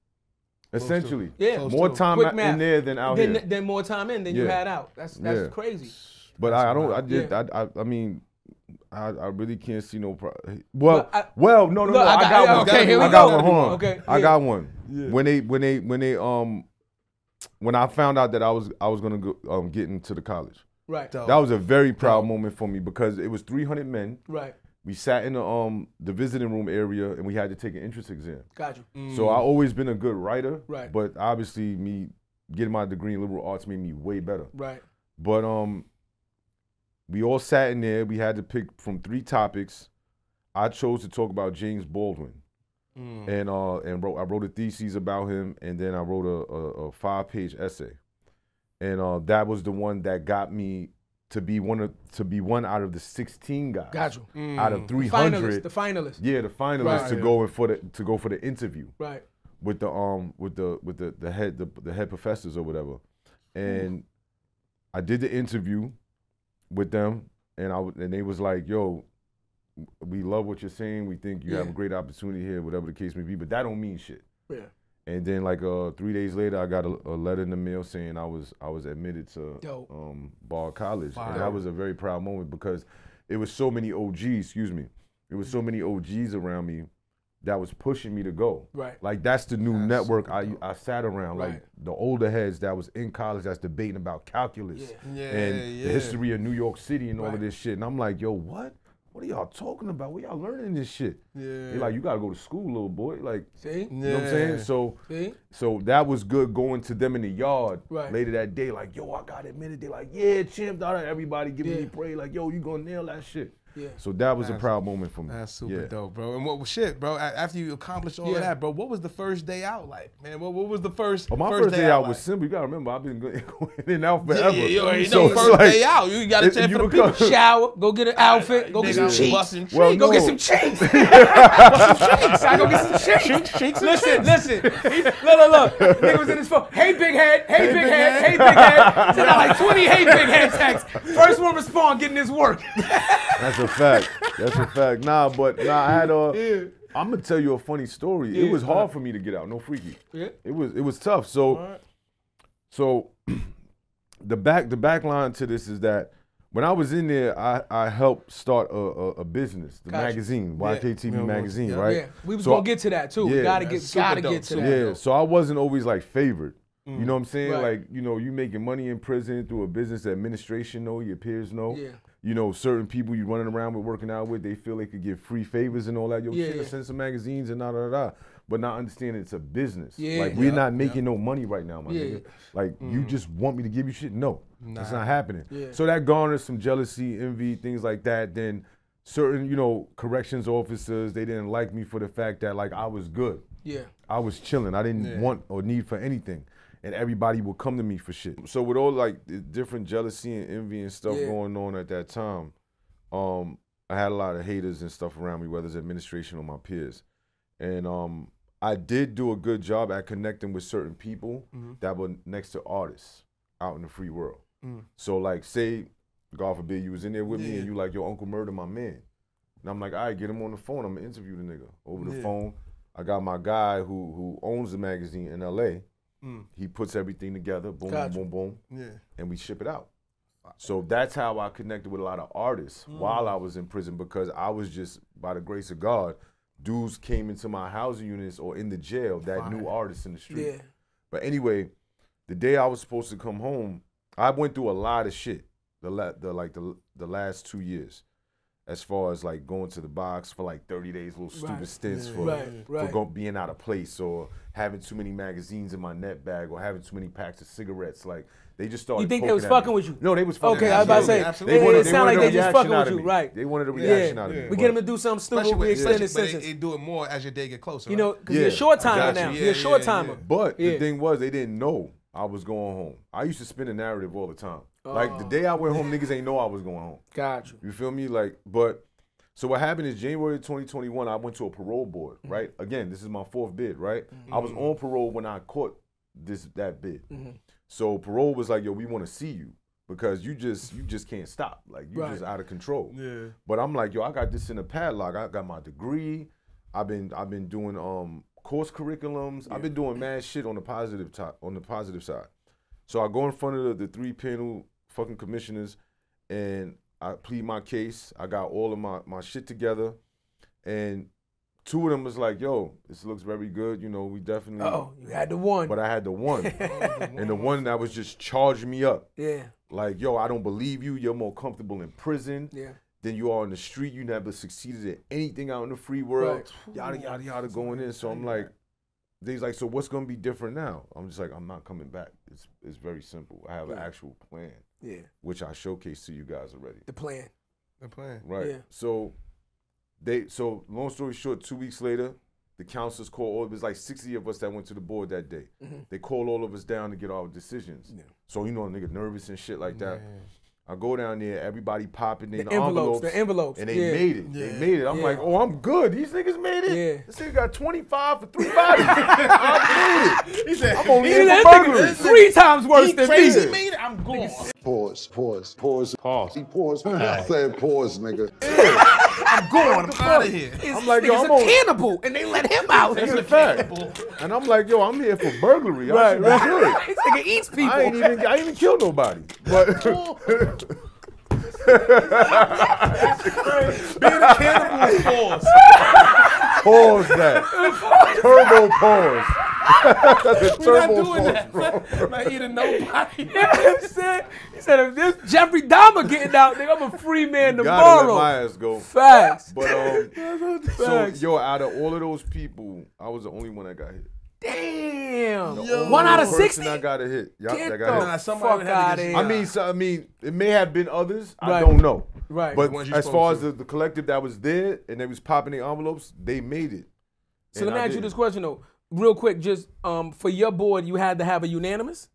Essentially, Yeah. Close more to. time Quick in math. there than out Then, here. then more time in than you had out. That's that's Yeah. crazy. But I, I don't. I did. Yeah. I, I. I mean, I, I really can't see no. Pro- well, I- well, no, no, Look, no. I I got- got, one. okay, here we I got go. one. Hold on. Okay, I yeah. got one. Yeah. When they, when they, when they, um, when I found out that I was, I was gonna go, um, get into the college. Right. Dope. That was a very proud Dope. moment for me because it was 300 men. Right. We sat in the um the visiting room area and we had to take an entrance exam. Got you. So I always been a good writer. Right. But obviously me getting my degree in liberal arts made me way better. Right. But um we all sat in there. We had to pick from three topics. I chose to talk about James Baldwin. Mm. And uh and wrote I wrote a thesis about him and then I wrote a, a, a five page essay. And uh that was the one that got me to be one of to be one out of the 16 guys Got you. out Mm. of Finalist. 300 The finalist. yeah the finalists Right. to go in for the to go for the interview Right. with the um with the with the the head the, the head professors or whatever and i did the interview with them and i w- and they was like yo we love what you're saying we think you have a great opportunity here whatever the case may be but that don't mean shit Yeah. And then like uh three days later i got a, a letter in the mail saying i was i was admitted to um Bard College. And that was a very proud moment because it was so many og's excuse me it was so many og's around me that was pushing me to go. Right. like that's the new That's network I, I sat around Right. like the older heads that was in college that's debating about calculus Yeah. Yeah, and yeah. the history of New York City and all of this shit. And I'm like yo what what are y'all talking about what y'all learning this shit Yeah. They're like you gotta go to school little boy like See? you know what I'm saying Yeah. so See? so that was good going to them in the yard Right. later that day like yo I got admitted they like yeah champ everybody giving Yeah. me praise like yo you gonna nail that shit Yeah. so that was a proud moment for me That's super Yeah. dope, bro. And what was shit, bro? After you accomplished all Yeah. of that, bro, what was the first day out like, man? What, what was the first? Oh, my first, day, out was like? simple. You gotta remember, I've been [LAUGHS] going in and out Yeah, forever. yeah, you already So know first like- day out. You got a it- chance for the become- people. Shower. Go get an outfit. Go get some Nigga, cheeks. busting Well, cheeks. [LAUGHS] Go get some cheeks. cheeks. I go get some cheeks. cheeks and Listen, listen. He- Look, look, look. Nigga was in his phone. Hey, big head. Hey, big big head. head. Hey, big head. Sent out like 20 hey, big head texts. First one respond, getting his work. That's a fact. That's a fact. Nah, but nah, I had a. I'm gonna tell you a funny story. It was hard uh-huh. for me to get out. No freaky. Yeah. It was it was tough. So so [CLEARS THROAT] the back the back line to this is that when I was in there, I, I helped start a, a, a business, the Gotcha. magazine, YKTV Yeah, magazine, yeah. right? Yeah. We was So- gonna get to that too. we Yeah, gotta that's get super gotta dope, get to that. Yeah, so I wasn't always like favored. You mm. know what I'm saying? Right. Like, you know, you making money in prison through a business administration know, your peers know. Yeah. You know, certain people you running around with working out with, they feel they could get free favors and all that. Yo, Yeah, shit, yeah. send some magazines and da da da. But not understanding it's a business. Yeah. Like we're Yeah, not making no money right now, my nigga. Like you mm. just want me to give you shit? No. That's not happening. Yeah. So that garners some jealousy, envy, things like that. Then certain, you know, corrections officers, they didn't like me for the fact that like I was good. Yeah. I was chilling. I didn't want or need for anything. And everybody would come to me for shit. So with all like the different jealousy and envy and stuff Yeah. going on at that time, um, I had a lot of haters and stuff around me, whether it's administration or my peers. And um, I did do a good job at connecting with certain people that were next to artists out in the free world. So like say, God forbid, you was in there with me and you like, your Uncle Murda, my man. And I'm like, all right, get him on the phone. I'm gonna interview the nigga over the phone. I got my guy who who owns the magazine in LA. Mm. He puts everything together, boom, Gotcha. boom, boom, boom, Yeah. and we ship it out. So that's how I connected with a lot of artists mm. while I was in prison because I was just, by the grace of God, dudes came into my housing units or in the jail that knew artists in the street. Yeah. But anyway, the day I was supposed to come home, I went through a lot of shit. The la- the like the the last two years, as far as like going to the box for like thirty days, little stupid Right. stints for Right, for right. go, being out of place or having too many magazines in my net bag or having too many packs of cigarettes. Like they just started. You think they poking was fucking me. with you? No, they was fucking. Okay, at I was about to say, Absolutely. it, wanted- it sound wanted like they just fucking with you, me. right? They wanted a reaction out of me. We get them to do something stupid, Especially we when, extend especially, the but they, sentence. they do it more as your day get closer. You know, right? because you're a short timer got now. you. You're a short timer. yeah. But Yeah. the thing was, they didn't know I was going home. I used to spin a narrative all the time. Like Oh. the day I went home, niggas ain't know I was going home. Got you. You feel me? Like, but so what happened is January of 2021, I went to a parole board, Mm-hmm. right? Again, this is my fourth bid, right? I was on parole when I caught this that bid. Mm-hmm. So parole was like, yo, we want to see you because you just you just can't stop. Like you Right. just out of control. Yeah. But I'm like, yo, I got this in a padlock. I got my degree. I've been I've been doing um course curriculums. I've been doing mad shit on the positive top on the positive side. So I go in front of the, the three panel fucking commissioners and I plead my case. I got all of my, my shit together. And two of them was like, yo, this looks very good. You know, we definitely Oh, you had the one. but I had the one. [LAUGHS] and the one that was just charging me up. yeah, Like, yo, I don't believe you. You're more comfortable in prison yeah. than you are in the street. You never succeeded at anything out in the free world. Right. Yada yada yada going in. So I'm like, they's like, so what's gonna be different now? I'm just like, I'm not coming back. It's it's very simple. I have an actual plan, Yeah, which I showcased to you guys already. the plan. The plan. Right. Yeah. So they so long story short, two weeks later, the counselors called all it was like 60 of us that went to the board that day. They called all of us down to get our decisions. Mm-hmm. Yeah. So you know, a nigga nervous and shit like that. I go down there, everybody popping in The the, envelopes, the envelopes, and they yeah. made it. Yeah. They made it. I'm Yeah. like, oh, I'm good. These niggas made it. Yeah. This nigga got 25 for three bodies. I made it. He said, I'm only He in for nigga burglary. three times worse than crazy me. made it. I'm gone. Pause, pause, pause. Pause. He paused. [LAUGHS] I said pause, nigga. [LAUGHS] [LAUGHS] I'm going. I'm out of here. I'm like, yo, Nigga's I'm a on- cannibal, and they let him out. That's a fact. And I'm like, yo, I'm here for burglary. I should be good. [LAUGHS] This nigga eats people. I ain't even I ain't even killed nobody. But [LAUGHS] Being a cannibal is pause. pause that. Turbo pause. That's a [LAUGHS] We're not doing that. bro. [LAUGHS] not eating nobody. [LAUGHS] You know what I'm saying? He said, if this Jeffrey Dahmer getting out, nigga, I'm a free man Gotta let tomorrow. my ass go. Facts. But um, so yo, out of all of those people, I was the only one that got hit. Damn. The One out of person 60? that got a hit. Yup, Get that the got Nah, hit. fuck out get of you. here. I mean, so, I mean, it may have been others. I don't know. Right. But as spoke far as the, the collective that was there and they was popping the envelopes, they made it. So And let me I ask you didn't. this question though, real quick. Just um, for your board, you had to have a unanimous,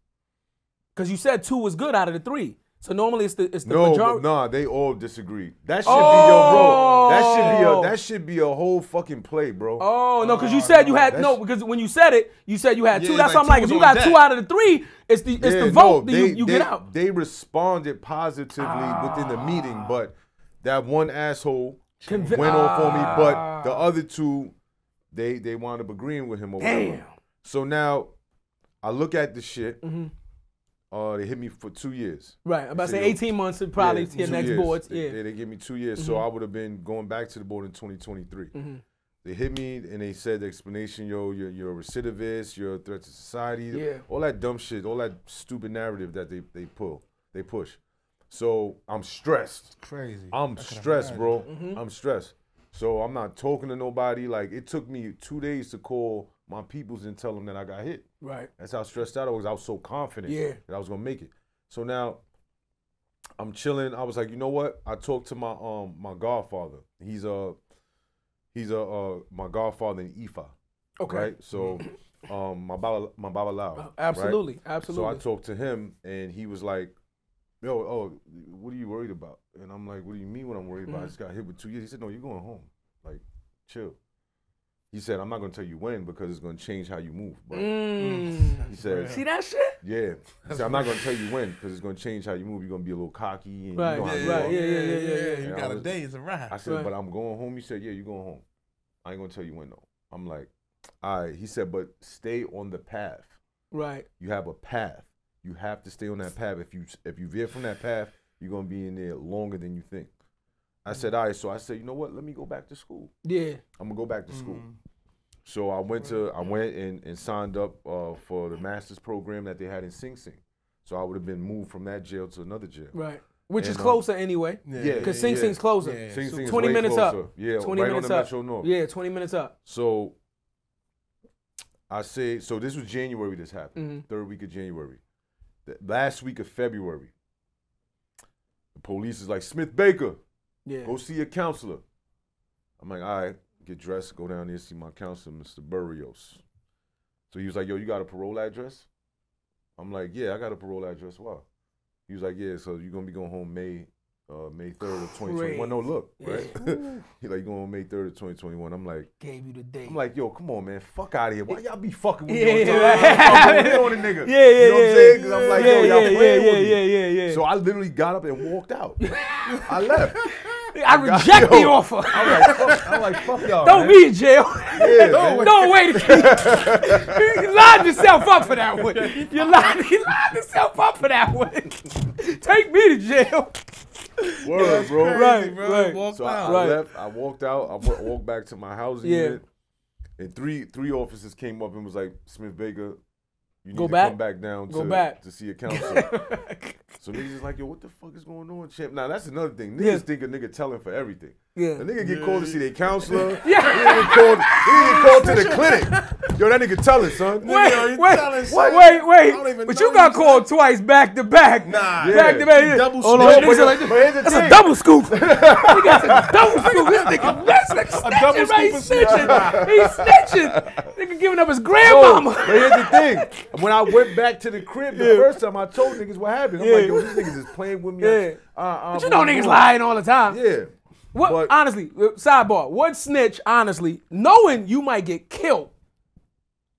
because you said two was good out of the three. So normally it's the it's the No, majority. nah, they all disagreed. That should be your bro. That should be Oh. a that should be a whole fucking play, bro. Oh no, because you said you had no. Because when you said it, you said you had two. That's like what I'm like. If you got two out of the three, it's the it's Yeah, the no, vote that you, they- you they, get out. They responded positively within the meeting, but that one asshole Convi- went off on me. But the other two, they they wound up agreeing with him over that one. Damn. So now I look at the shit. Mm-hmm. Uh, they hit me for two years. Right. I'm about to So say 18 months to probably Yeah, to your next years. boards. They, Yeah. Mm-hmm. they, they give me two years, so I would have been going back to the board in 2023. They hit me and they said the explanation, yo, you're, you're a recidivist, you're a threat to society. Yeah. All that dumb shit, all that stupid narrative that they, they pull, they push. So I'm stressed. Crazy. I'm stressed, bro. I'm stressed. So I'm not talking to nobody. Like it took me two days to call my peoples and tell them that I got hit. Right. That's how stressed out I was. I was so confident Yeah. that I was gonna make it. So now I'm chilling. I was like, you know what? I talked to my um my godfather. He's a he's a uh my godfather in Ifa. Okay. Right? So um my baba my babalawo. right? Absolutely. So I talked to him and he was like, Yo, oh, what are you worried about? And I'm like, What do you mean what I'm worried about? I just got hit with two years. He said, No, you're going home. Like, chill. He said, I'm not gonna tell you when because it's gonna change how you move. But Mm. he said, See that shit? Yeah. He said, I'm not gonna tell you when because it's gonna change how you move. You're gonna be a little cocky and Right, you know how yeah, you right, are. yeah, yeah, yeah, yeah, You yeah. got I a was- day, it's a wrap. I said, Right. but I'm going home. He said, yeah, you're going home. I ain't gonna tell you when though. I'm like, all right. He said, but stay on the path. Right. You have a path. You have to stay on that path. If you if you veer from that path, you're gonna be in there longer than you think. I said, all right. So I said, you know what? Let me go back to school. Yeah. I'm gonna go back to school. So I went to I went and, and signed up uh, for the master's program that they had in Sing Sing. So I would have been moved from that jail to another jail. Right. Which is And, um, closer anyway. Yeah, Because Sing yeah. Sing's closer. Yeah. Sing So Sing is 20 way minutes closer. up. Yeah, 20 right minutes on the up. Metro North. Yeah, 20 minutes up. So I say, so this was January. This happened, Mm-hmm. third week of January. The last week of February, the police is like Smith Baker, Yeah. go see your counselor. I'm like, all right, get dressed, go down there see my counselor, Mr. Burrios. So he was like, yo, you got a parole address? I'm like, yeah, I got a parole address. Why? He was like, yeah, so you're gonna be going home May, uh, May 3rd of 2021. No, look, right? [LAUGHS] he like, you going home May 3rd of 2021. I'm like, Gave you the date. I'm like, yo, come on, man, fuck out of here. Why y'all be fucking with Yeah, me? yeah, yeah. time? Fucking with me on the nigga. [LAUGHS] yeah, yeah, You know what yeah, I'm saying? 'Cause I'm like, yeah, yo, y'all yeah, playing yeah, with me. yeah, yeah, yeah. So I literally got up and walked out. [LAUGHS] I left. I reject the offer. I'm like, fuck, I'm like, fuck y'all. Don't man. be in jail. Yeah, man. no way to keep. you lined yourself up for that one. You lined, you lined yourself up for that one. Take me to jail. Word, bro. Right, bro. right. Walked So I, out. I Right. left. I walked out. I walked back to my housing Yeah. unit, and three three officers came up and was like, "Smith Baker, you need Go to back. come back down Go to back. to see a counselor." [LAUGHS] so niggas is like, "Yo, what the fuck is going on, champ?" Now that's another thing. Niggas Yeah. think a nigga telling for everything. Yeah. A nigga get called to see their counselor. Yeah. [LAUGHS] He get called. Nigga get called to the [LAUGHS] clinic. Yo, that nigga telling, son. Wait, Yo, you wait, telling wait, son? wait, I don't But you got you, called twice back to back. Nah. back to back. Double Hold on, scooped. niggas but, but here's the that's thing. a double scoop. [LAUGHS] Nigga, that's a double scoop. This nigga, that's nigga double snitching, right? He's scoop is- snitching. He's snitching. Nigga giving up his No, grandmama. but here's the thing. When I went back to the crib the first time, I told niggas what happened. I'm Yeah. like, yo, these niggas is playing with me. Yeah. Uh, uh, But you know niggas lying all the time. Yeah. What But- honestly, uh, sidebar, what snitch, honestly, knowing you might get killed,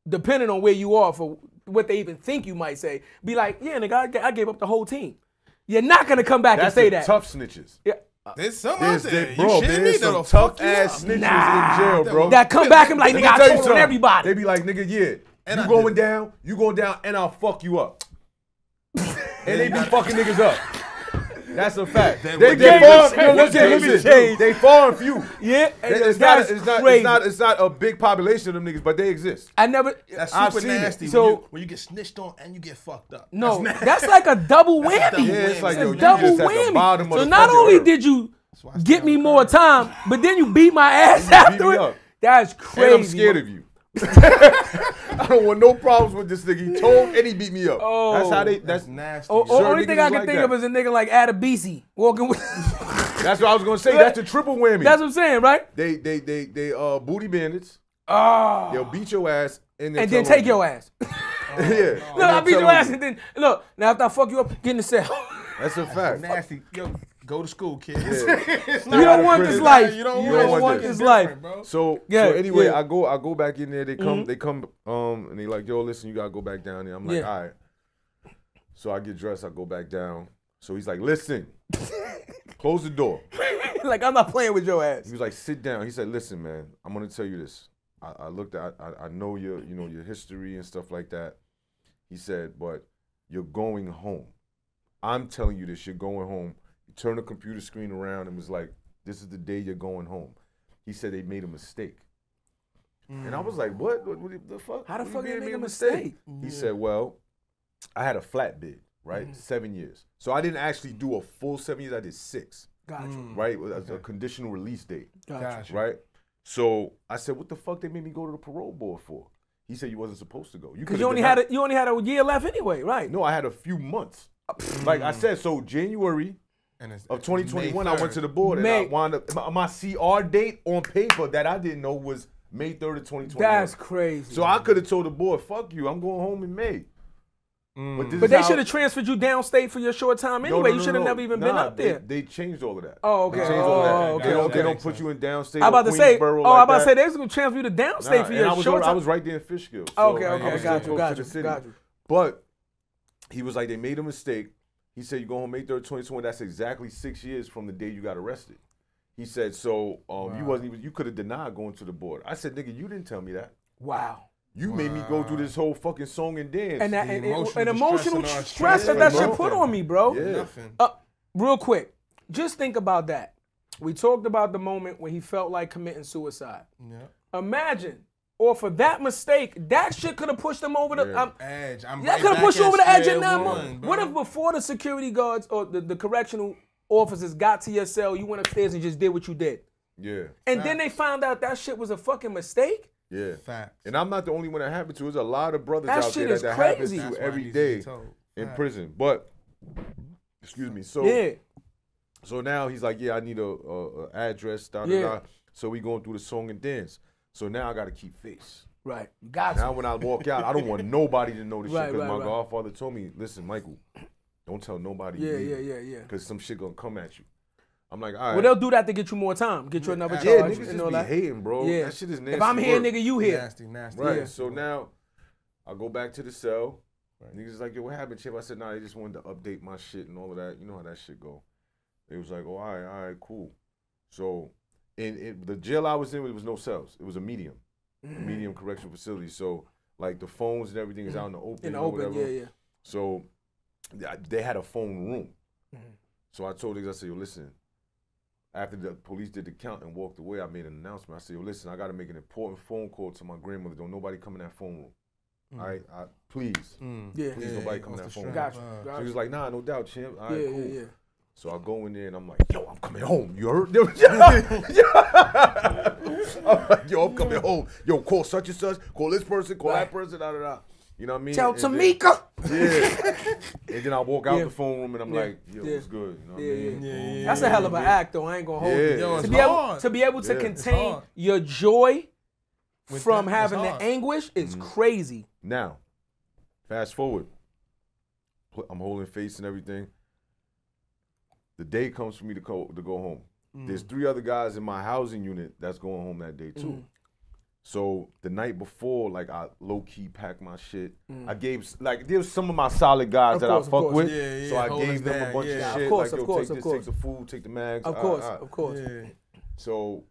depending on where you are for what they even think you might say, be like, yeah, nigga, I, I gave up the whole team. You're not gonna come back That's and say that. tough snitches. Yeah. There's some out There's, there. there, You bro, shitting there's some tough ass up. snitches Nah. in jail, bro. That come back and be like, nigga, I tell you told on everybody. They be like, nigga, yeah, And I you did going it. down, you going down, and I'll fuck you up. [LAUGHS] and they be fucking niggas up. That's a fact. Then They, what they game far, has yo, listen, The game has listen, they far and few. yeah, It's not, it's, not, it's, not, it's not a big population of them niggas, but they exist. I never. That's I've super seen it. nasty. So- when, you, when you get snitched on and you get fucked up. No, That's that's, like a double whammy. That's double Yeah, it's like, yo, a double just at the whammy. of so the not only earth. did you get me more time, but then you beat my ass after it. That's crazy. And I'm scared of you. [LAUGHS] [LAUGHS] [LAUGHS] I don't want no problems with this nigga. He told and he beat me up. Oh. that's how they. That's That's nasty. Oh, oh, only thing I can like think that. of is a nigga like Adebisi walking with. [LAUGHS] that's what I was gonna say. That's the triple whammy. That's what I'm saying, right? they they they they uh booty bandits. Oh. They'll beat your ass and then and then take on you. your ass. [LAUGHS] yeah. Look, I beat your ass and then look. Now after I fuck you up, get in the cell. That's a fact. nasty. Yo, go to school, kids. [LAUGHS] you don't want this life. You don't You want don't this. want It's this life. bro. So Yeah, so anyway, yeah. Mm-hmm. I go I go back in there. They come they come um and they like yo listen you gotta go back down there. I'm like Yeah. all right. So I get dressed. I go back down. So he's like listen, [LAUGHS] close the door. [LAUGHS] like I'm not playing with your ass. He was like, "Sit down." He said, "Listen, man, I'm gonna tell you this. I, I looked at, I, I know your, you know, your history and stuff like that." He said, "But you're going home. I'm telling you this. You're going home." He turned the computer screen around and was like, "This is the day you're going home." He said they made a mistake. And I was like, what? What, what the fuck? How the What fuck you you made make a mistake? He said, well, I had a flat bid, right? Mm-hmm. Seven years. So I didn't actually do a full seven years. I did six, Got you. right? As a conditional release date, Got you. Gotcha. right? So I said, what the fuck they made me go to the parole board for? He said you wasn't supposed to go. You Because you only denied- had a, you only had a year left anyway, right? No, I had a few months. [LAUGHS] Like I said, so January And it's, of 2021, I went to the 3rd. board and I wound up my, my CR date on paper that I didn't know was May 3rd of 2021. That's crazy. So I could have told the board, "Fuck you, I'm going home in May." Mm. But, But they should have transferred you downstate for your short time No, anyway. no, you should have no. never even been up there. They, changed all of that. Oh, They okay. changed all that. Oh, They okay, don't, they don't put you in downstate. I'm about to say, oh, like I'm about to say they're gonna transfer you to downstate Nah, for your I was, short time. I was right there in Fishkill. So Okay, I was got still you, got you, the city. got you. But he was like, they made a mistake. He said, you go home May 3rd, 2020. That's exactly six years from the day you got arrested. He said, so um, you wasn't even, you could have denied going to the board. I said, nigga, you didn't tell me that. wow. You made me go through this whole fucking song and dance. And that The and, emotional and distress emotional and our stress that stress, that shit put on me, bro. Yeah. Nothing. Uh, real quick, just think about that. We talked about the moment when he felt like committing suicide. Yeah. Imagine, or for that mistake, that shit could have pushed them over the. Um, Edge. I'm that right could have pushed you over the edge square in that one, moment. What if before the security guards or the, the correctional officers got to your cell, you went upstairs and just did what you did, yeah, and then they found out that shit was a fucking mistake? yeah. Facts. And I'm not the only one that happened to. There's a lot of brothers That out there that, that happens to That's why it every needs to be day told. in Facts. prison. But excuse me. So Yeah, so now he's like, yeah, I need a, a, a address. Da, da, Yeah. da. So we going through the song and dance. So now I got to keep face. right. Got Now when I walk out, I don't want nobody to know this [LAUGHS] Right, shit because right, my right. godfather told me, listen, Michael, don't tell nobody. Yeah, yeah, yeah, yeah. Because some shit gonna come at you. I'm like, all right. Well, they'll do that to get you more time, get you another yeah, charge, niggas and just all be that. hating, bro. Yeah. That shit is nasty. If I'm here, work. nigga, you here. Nasty, nasty. Right. Yeah. So now I go back to the cell. Niggas is like, yo, what happened, Chip? I said, nah, they just wanted to update my shit and all of that. You know how that shit go. They was like, oh, all right, all right, cool. So in, in the jail I was in, it was no cells. It was a medium, a medium correctional facility. So like the phones and everything is out in the open. In the open, whatever. yeah, yeah. So they had a phone room. Mm-hmm. So I told niggas, I said, yo, listen, after the police did the count and walked away, I made an announcement. I said, yo, listen, I got to make an important phone call to my grandmother. Don't nobody come in that phone room. All right? I, please. Mm. Yeah. Please, Yeah, nobody yeah, come in that phone room. Got you. Uh, Got She was like, nah, no doubt, champ. All right, Yeah, cool. yeah, yeah. So I go in there and I'm like, yo, I'm coming home. You heard? [LAUGHS] I'm like, yo, I'm coming home. Yo, call such and such. Call this person. Call Right. that person. Da, da, da. You know what I mean? Tell And then- Tamika. Yeah. [LAUGHS] and then I walk out Yeah. the phone room and I'm Yeah. like, yo, Yeah. what's good? You know what Yeah, I mean? yeah. Yeah, yeah, That's a hell of an act, though. I ain't gonna hold Yeah. you. Yo, to be able to be able to Yeah. Contain your joy With from that, having the anguish is Mm-hmm. crazy. Now, fast forward. I'm holding face and everything. The day comes for me to go to go home. There's three other guys in my housing unit that's going home that day too. Mm. So the night before, like I low key packed my shit. I gave like there was some of my solid guys Of that course, I fuck with. Yeah, so yeah, I gave them a bunch yeah. of shit. of course, like, of yo, course, take of this, course. take the food, take the mags. Of uh, course, uh. of course. So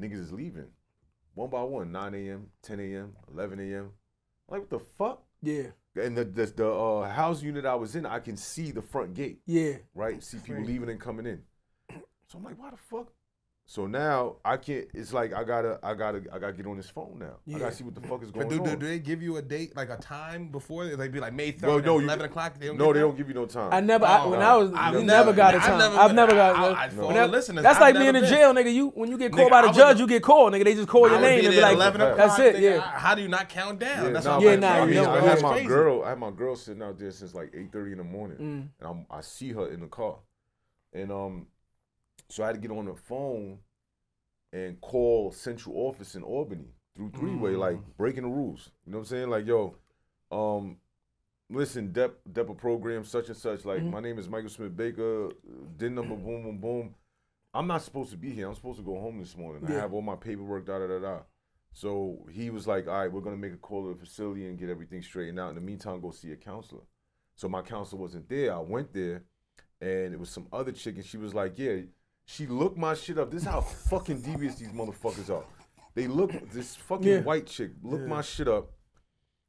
niggas is leaving. One by one, 9 a.m., 10 a.m., 11 a.m. Like what the fuck? Yeah, And the the, the uh, house unit I was in, I can see the front gate, yeah. right? See people leaving and coming in. So I'm like, why the fuck? So now I can't. It's like I gotta, I gotta, I gotta get on this phone now. Yeah. I gotta see what the fuck is going But do, do, on. do they give you a date, like a time before? They be like May 3rd, Well, no, at you- 11 o'clock? They don't no, they don't give you no time. I never, I, Oh, when no. I was, I've never- never got a I've time. never I've never got. I- I- that. for all When the that- listeners, That's I've like never being in been. jail, nigga. You when you get called Nigga, by the would- judge, you get called, nigga. They just call I your name be and be like, 11 o'clock. that's it, yeah. How do you not count down? Yeah, That's nah, Yeah, I'm nah, I, you mean, don't. I Yeah. had my girl. I had my girl sitting out there since like 8:30 in the morning, Mm. and I'm, I see her in the car, and um, so I had to get on the phone and call central office in Albany through three way, Mm. like breaking the rules. You know what I'm saying? Like, yo, um, listen, Dep Depa program such and such. Like, Mhm. my name is Michael Smith Baker. Din number boom boom boom. I'm not supposed to be here. I'm supposed to go home this morning. I have all my paperwork. Da da da da. So he was like, all right, we're gonna make a call to the facility and get everything straightened out. In the meantime, go see a counselor. So my counselor wasn't there. I went there, and it was some other chick, and she was like, yeah. She looked my shit up. This is how fucking devious these motherfuckers are. They look this fucking Yeah. white chick looked my shit up,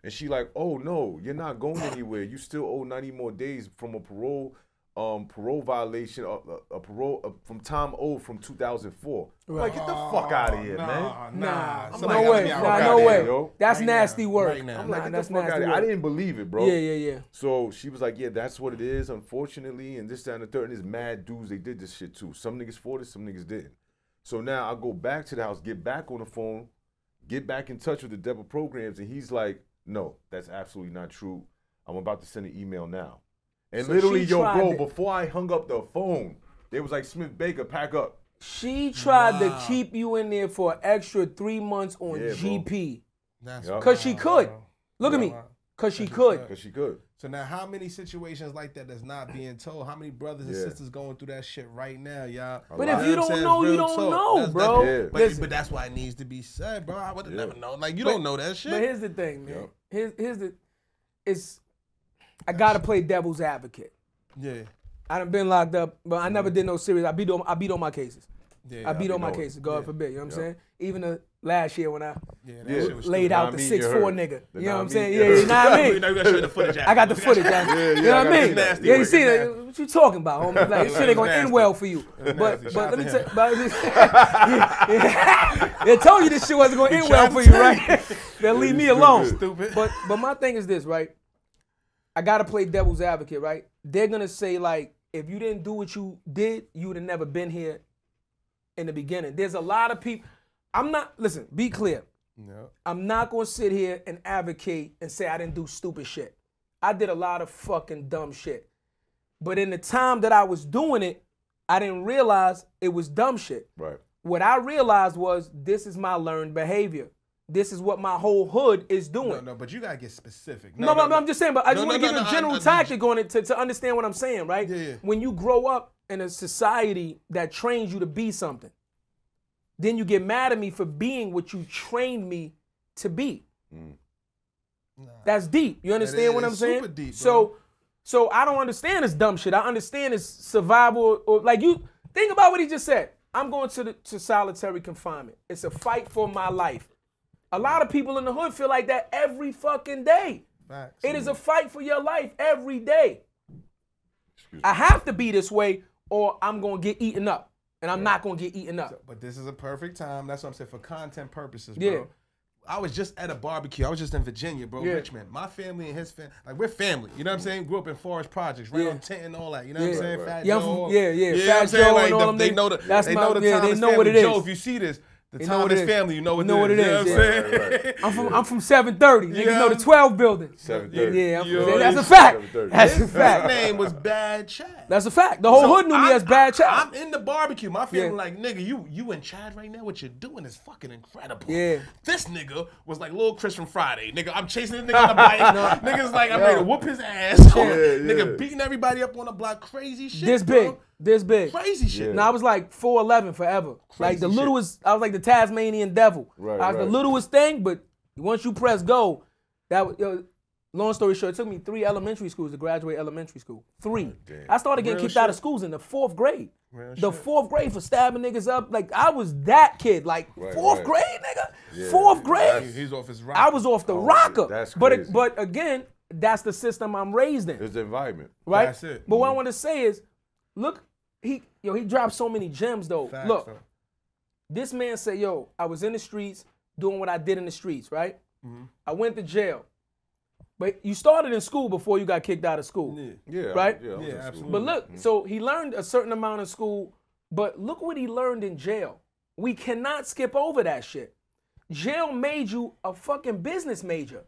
and she like, oh no, you're not going anywhere. You still owe 90 more days from a parole um, parole violation, a, a, a parole uh, from time owed from 2004. I'm like, get the fuck out of here, nah, man. Nah, Nah, I'm no like, way, nah, no way. yo. That's Right nasty now, work. right now. I'm like, get that's the fuck nasty out of here. I didn't believe it, bro. Yeah, yeah, yeah. So she was like, yeah, that's what it is, unfortunately, and this, that, and the third. And there's mad dudes, they did this shit too. Some niggas fought it, some niggas didn't. So now I go back to the house, get back on the phone, get back in touch with the devil programs, and he's like, no, that's absolutely not true. I'm about to send an email now. And So literally, yo, bro, to- before I hung up the phone, they was like, Smith Baker, pack up. She tried Wow. to keep you in there for an extra three months on Yeah. GP. That's Yup. Cause she could. bro. Look at me. Cause she she could. could. Because she could. So now, how many situations like that that's not being told? How many brothers and Yeah. sisters going through that shit right now, y'all? But if you don't saying? know, you don't talk. know, That's- bro. that's- Yeah. But, Listen. but that's why it needs to be said, bro. I would have Yeah. never known. Like you But- don't know that shit. But here's the thing, man. Yup. Here's here's the it's I gotta play devil's advocate. yeah, I done been locked up, but I never did no serious. I beat on I beat on my cases. yeah. I beat on my know cases. God Yeah. forbid. You know what I'm Yeah. saying? Even the last year when I yeah, that Yeah. shit was laid out the six four nigga. The You know what I'm saying? Yeah, you know what I [LAUGHS] mean? You know, you gotta show the footage. I got the footage. I, [LAUGHS] Yeah, you know what I mean? Yeah, you see that? What you talking about, homie? Like, this shit ain't gonna end well for you. But but let me tell him. but [LAUGHS] yeah, they told you this shit wasn't gonna end well for you, right? Then leave me alone. Stupid. But but my thing is this, right? I gotta play devil's advocate, right? They're gonna say like, if you didn't do what you did, you would have never been here in the beginning. There's a lot of people. I'm not. Listen, be clear. No. I'm not gonna sit here and advocate and say I didn't do stupid shit. I did a lot of fucking dumb shit. But in the time that I was doing it, I didn't realize it was dumb shit. Right. What I realized was this is my learned behavior. This is what my whole hood is doing. No, no, but you gotta get specific. No, no, no, I'm just saying, but I just no, want to no, give you no, a I- general I- tactic on it to, to understand what I'm saying, right? Yeah, yeah. When you grow up in a society that trains you to be something, then you get mad at me for being what you trained me to be. Mm. That's deep. You understand is. what I'm saying? super deep, so, bro. so I don't understand this dumb shit. I understand this survival or like you think about what he just said. I'm going to the, to solitary confinement. It's a fight for my life. A lot of people in the hood feel like that every fucking day. Facts. It is a fight for your life every day. I have to be this way or I'm going to get eaten up. And I'm not going to get eaten up. But this is a perfect time. That's what I'm saying for content purposes, Yeah. I was just at a barbecue. I was just in Virginia, bro, Yeah. Richmond. My family and his family, like we're family. You know what I'm saying? Grew up in Forest Projects, right Yeah. on Tent and all that. You know what I'm saying? Right, Fat right. Yeah, I'm from- yeah, yeah. You know Fat what I'm saying? Joe Like and all the- them they know the That's they my- know the yeah, they Thomas know what family. it Joe, if you see this, the They know what Thomas it is. family, you know what Know what it it is. is, You know what yeah. I'm saying? Right, right. [LAUGHS] I'm from I'm from 730. Niggas Yeah. know the 12 building. 730. Yeah, I'm- that's a fact. 730. That's a fact. His fact. name was Bad Chad. That's a fact. The whole So hood knew me I'm- as bad I- I'm in the barbecue. My family Yeah. like, nigga, you you in charge right now. What you're doing is fucking incredible. Yeah. This nigga was like little Chris from Friday. Nigga, I'm chasing this nigga on the bike. [LAUGHS] Niggas like, I'm ready to whoop his ass. [LAUGHS] nigga yeah. beating everybody up on the block. Crazy shit. This bro. big. This big. Crazy shit. Now I was like 4'11 forever. like the Crazy shit. littlest, I was like the Tasmanian devil. Right, I was the littlest thing, but once you press go, that was, yo, long story short, it took me three elementary schools to graduate elementary school. Three. damn. I started getting Real kicked out of schools in the fourth grade. Real the shit. fourth grade for stabbing niggas up. Like I was that kid. Like Right, fourth right. grade, nigga. Yeah, fourth grade. He- He's off his rock. I was off the Oh, rocker. that's but crazy. but again, that's the system I'm raised in It's the environment. right? That's it. But what I mm-hmm. want to say is, look, he yo he dropped so many gems though. Facts, look, though. this man said, "Yo, I was in the streets doing what I did in the streets, right? Mm-hmm. I went to jail, but you started in school before you got kicked out of school, Yeah. Yeah. Right? Yeah, Yeah, absolutely. But look, so he learned a certain amount in school, but look what he learned in jail. We cannot skip over that shit. Jail made you a fucking business major.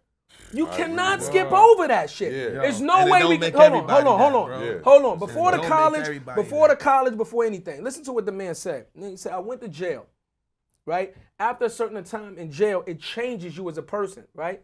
You cannot skip over that shit. Yeah. There's no way we can hold on, hold on, hold on, bro. Yeah. hold on. Before the college, everybody before the college, before anything. Listen to what the man said. He said, "I went to jail, right? After a certain time in jail, it changes you as a person, right?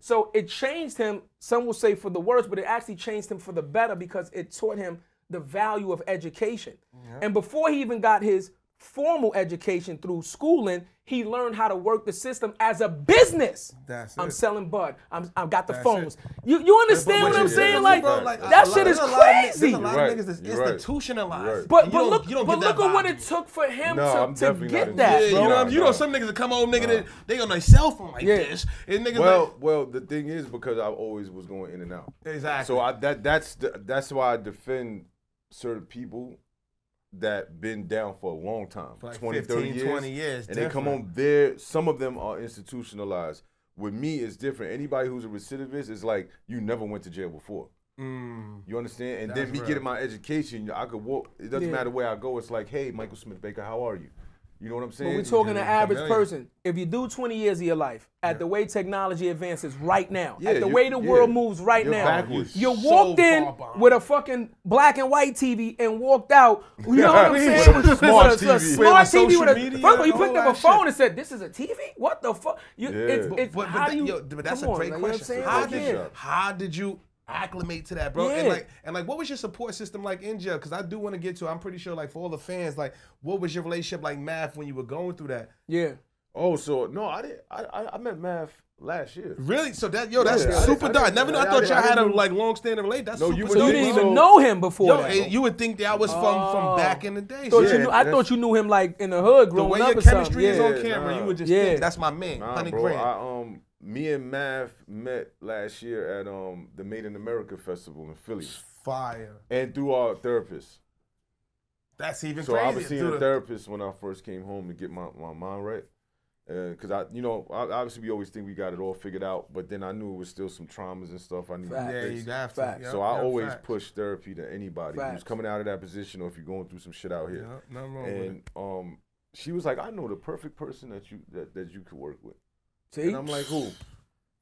So it changed him. Some will say for the worse, but it actually changed him for the better because it taught him the value of education. And before he even got his formal education through schooling, he learned how to work the system as a business. That's I'm it. selling bud. I'm, I've got the That's phones. it. You you understand what I'm you- saying? but Like, bro, a that shit is there's a lot crazy. There's a lot of niggas that's right. You're right. institutionalized. Right. But but look but look at what it took for him No, to, to get that, Yeah, you know, Nah, you know, some niggas that come home, nigga, they, they on their cell phone like Yeah. this, and niggas Well, like, well, the thing is because I always was going in and out. exactly. So I that that's the, that's why I defend certain people that been down for a long time, For like 20, 15, 30 years, 20 years, and they come on there. Some of them are institutionalized. With me, it's different. Anybody who's a recidivist is like you never went to jail before. Mm. You understand? And then me real. getting my education, I could walk. It doesn't Yeah. matter where I go. It's like, hey, Michael Smith Baker, how are you? You know what I'm saying? But we're talking an average familiar. person. If you do 20 years of your life, at the way technology advances right now, Yeah, at the way the yeah. world moves right You're now, backwards. you So walked in with a fucking black and white TV and walked out. [LAUGHS] You know what I'm With saying? a smart With a- a TV. smart With TV with a. social media First of all, you and picked up a phone shit. and said, "This is a TV? What the fuck?" You, Yeah. it's, But- it's, But, how but, that- you? yo, but that's come a on, great like, you know question. how did how did you acclimate to that, bro? And like and like, what was your support system like in jail? Because I do want to get to. I'm pretty sure, like for all the fans, like, what was your relationship like, math, when you were going through that? Yeah. Oh, so no, I didn't. I I, I met Math last year. Really? So that yo, that's Yeah, super didn't- I Never knew. I I thought y'all had a like long standing relation. That's No, super you dope. So you didn't so- even know him before Yo, that. you would think that was from Oh. from back in the day. thought Yeah, you knew, I thought you knew him like in the hood the growing way up your or something. chemistry is yeah. on camera, nah. you would just Yeah. think that's my man, Nah, honey bro. grand. I um, me and Math met last year at um the Made in America festival in Philly, Fire. and through our therapist. That's even So crazy. I was seeing Through a the- therapist when I first came home to get my, my mind right. Because I, you know, obviously we always think we got it all figured out, but then I knew it was still some traumas and stuff I needed Facts. to Yeah, you have to. Facts. Yep, so I yep, always facts. push therapy to anybody who's coming out of that position or if you're going through some shit out here. Yep, nothing wrong with it. And um, she was like, I know the perfect person that you that, that you could work with. See? And I'm like, who?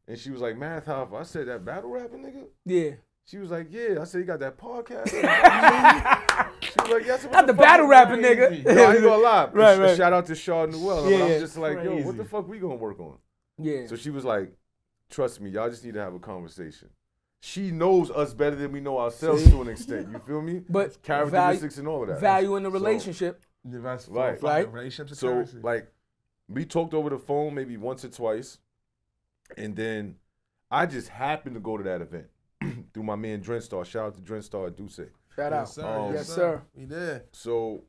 And she was like, Math Hoffa. I said, that battle rapping nigga? yeah. She was like, yeah. I said, you got that podcast? [LAUGHS] she was like, yes. what Not the fuck battle is rapping nigga. [LAUGHS] No, I ain't gonna lie. [LAUGHS] Right, Sh- right. Shout out to Shaw Newell. Yeah. I'm just like, yo, what the fuck we gonna work on? Yeah. So she was like, trust me, y'all just need to have a conversation. She knows us better than we know ourselves to an extent. You feel me? But characteristics and all of that. value in the So- relationship. That's Right. fire. Right. Relationships So are currency. like, we talked over the phone maybe once or twice, and then I just happened to go to that event [CLEARS THROAT] through my man Drenstar. Shout out to Drenstar Duce. Shout out. yes, sir. Um, Yes, sir. We did. So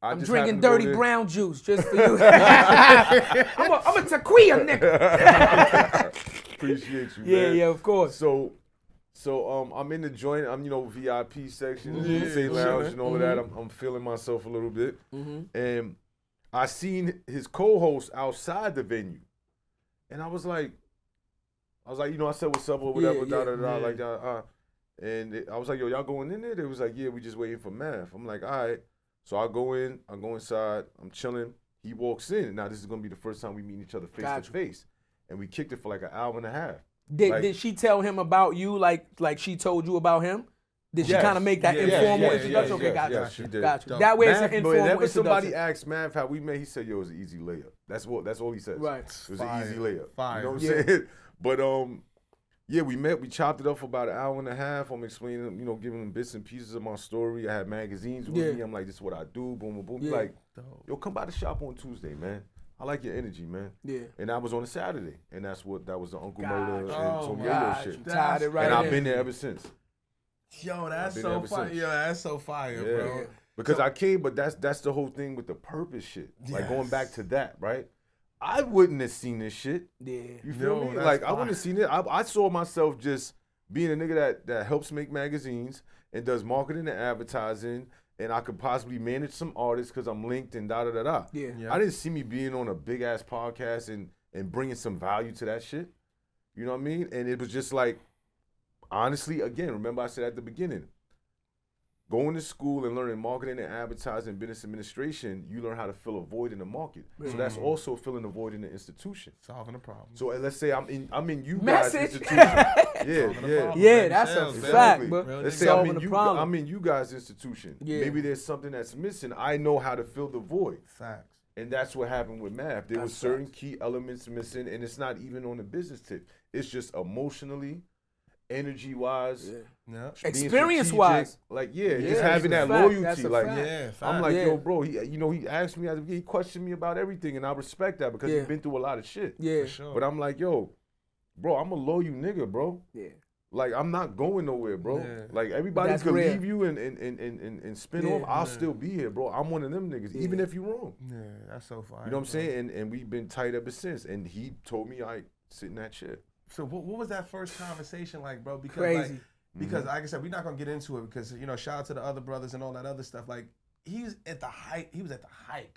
I I'm drinking happened to go dirty brown juice just for you. [LAUGHS] [LAUGHS] I'm a, I'm a tequila nigga. [LAUGHS] Appreciate you, Yeah, man. yeah, of course. So, so um, I'm in the joint. I'm you know VIP section, Yeah, say lounge, chillin'. and all of that. I'm, I'm feeling myself a little bit, Mm-hmm. and I seen his co-host outside the venue, and I was like, I was like, you know, I said what's up or whatever, Yeah, da da yeah, da, yeah. like that. Uh, and it- I was like, yo, y'all going in there? They was like, yeah, we just waiting for math. I'm like, all right. So I go in, I go inside, I'm chilling. He walks in. Now this is gonna be the first time we meet each other face Gotcha. to face, and we kicked it for like an hour and a half. Did, Like- did she tell him about you like like she told you about him? Did she kind of make that Yeah, informal yeah, yeah, introduction? yeah, okay, gotcha. yes, she did. Gotcha. That way it's Math, an but informal whenever somebody introduction. asked Math how we met, he said, "Yo, it was an easy layup." That's what. That's all he says. Right. It was Fire. an easy layup. Fire. You know what I'm saying? [LAUGHS] But um, yeah, we met. We chopped it up for about an hour and a half. I'm explaining, you know, giving him bits and pieces of my story. I had magazines with Yeah. me. I'm like, "This is what I do." Boom, boom, boom. Yeah. Like, yo, come by the shop on Tuesday, man. I like your energy, man. Yeah. And I was on a Saturday, and that's what that was the Uncle Gotcha. Murda and Oh, Tom my shit. tied it right and I've been there ever since. Yo, that's so fire. Yo, that's so fire, Yeah. bro. Because So- I came, but that's that's the whole thing with the purpose shit. Like going back to that, right? I wouldn't have seen this shit. Yeah. You feel No, me? Like I wouldn't have seen it. I, I saw myself just being a nigga that that helps make magazines and does marketing and advertising, and I could possibly manage some artists because I'm linked and da da da da. Yeah. Yeah. I didn't see me being on a big ass podcast and and bringing some value to that shit. You know what I mean? And it was just like, honestly, again, remember I said at the beginning, going to school and learning marketing and advertising, business administration, you learn how to fill a void in the market. So that's also filling a void in the institution. Solving a problem. So uh, let's say I'm in I'm in you Message. guys institution. [LAUGHS] yeah, Solving the yeah. problem. Yeah, Baby that's a sales, baby. fact, Exactly. bro. Let's say I'm in, the you, problem. I'm in you guys' institution. Yeah. Maybe there's something that's missing. I know how to fill the void. Facts. And that's what happened with math. There was That's certain key elements missing, and it's not even on the business tip. It's just emotionally, energy wise, Yeah. Experience-wise. Like yeah, Yeah, just having that fact. loyalty. Like. Yeah, I'm like, Yeah. yo, bro. He, you know, he asked me, he questioned me about everything, and I respect that because Yeah. he's been through a lot of shit. Yeah. For sure. But I'm like, yo, bro, I'm a loyal nigga, bro. Yeah. Like I'm not going nowhere, bro. Yeah. Like everybody That's could rare. leave you and and, and, and, and and spin Yeah. off. I'll Yeah. still be here, bro. I'm one of them niggas, even if you're wrong. yeah, that's so fire. You know what I'm saying? And and we've been tight ever since. And he told me I sit in that shit. So what, what was that first conversation like, bro? Because Crazy. like because Mm-hmm. like I said, we're not gonna get into it because you know, shout out to the other brothers and all that other stuff. Like he's at the height. He was at the height.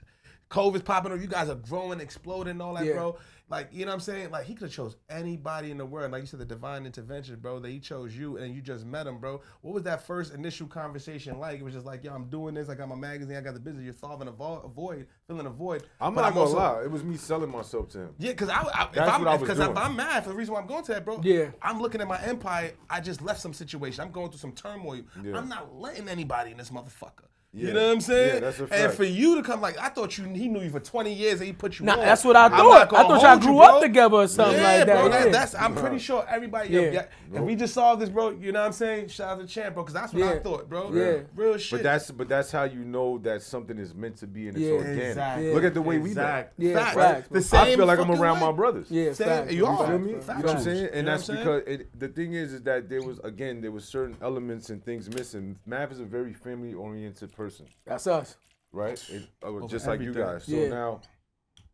COVID's popping up. You guys are growing, exploding, and all that, Yeah. bro. Like you know what I'm saying? Like he could have chose anybody in the world. Like you said, the divine intervention, bro. That he chose you, and you just met him, bro. What was that first initial conversation like? It was just like, yo, I'm doing this. I got my magazine. I got the business. You're solving a, vo- a void, filling a void. I'm But not gonna also- lie. It was me selling myself to him. yeah, because I, I, if That's I'm, I was because if. I'm mad for the reason why I'm going to that, bro. Yeah. I'm looking at my empire. I just left some situation. I'm going through some turmoil. Yeah. I'm not letting anybody in this motherfucker. Yeah. You know what I'm saying? Yeah, that's a fact. And for you to come like, I thought you he knew you for 20 years and he put you Nah, on. that's what I thought. I thought y'all hold you, grew up together or something yeah, like that. Bro, that- yeah. that's I'm pretty sure everybody. Yeah. Yeah. If we just saw this, bro, you know what I'm saying? Shout out to Champ, bro, because that's what I thought, bro. Yeah. Real shit. But that's but that's how you know that something is meant to be and it's Yeah. organic. Exactly. Look at the way Exact. we met. Yeah, Facts. facts, The same I feel like I'm around way. my brothers. Yeah, Same- you bro. are. You feel me? Facts. You know what I'm saying? And that's what I'm saying? because the thing is, is that there was again there was certain elements and things missing. Math is a very family oriented person, That's us. right? It, uh, just like you guys. So Yeah. now,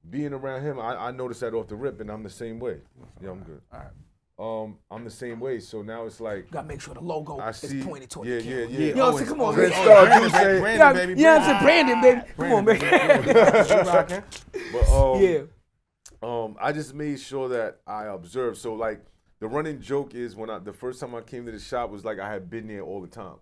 being around him, I, I noticed that off the rip, and I'm the same way. Yeah, I'm good. All right. Um, I'm the same way. So now it's like Gotta make sure the logo I is see. pointed toward yeah, the yeah, camera. yeah. You know what I'm always, saying? Come on, man. Red Star, Brandon, do say- Brandon, Yeah, baby, yeah, I'm saying Brandon, baby. Come on, man. [LAUGHS] You rocking? But um, yeah. um, I just made sure that I observed. So like the running joke is when I the first time I came to the shop was like I had been there all the time.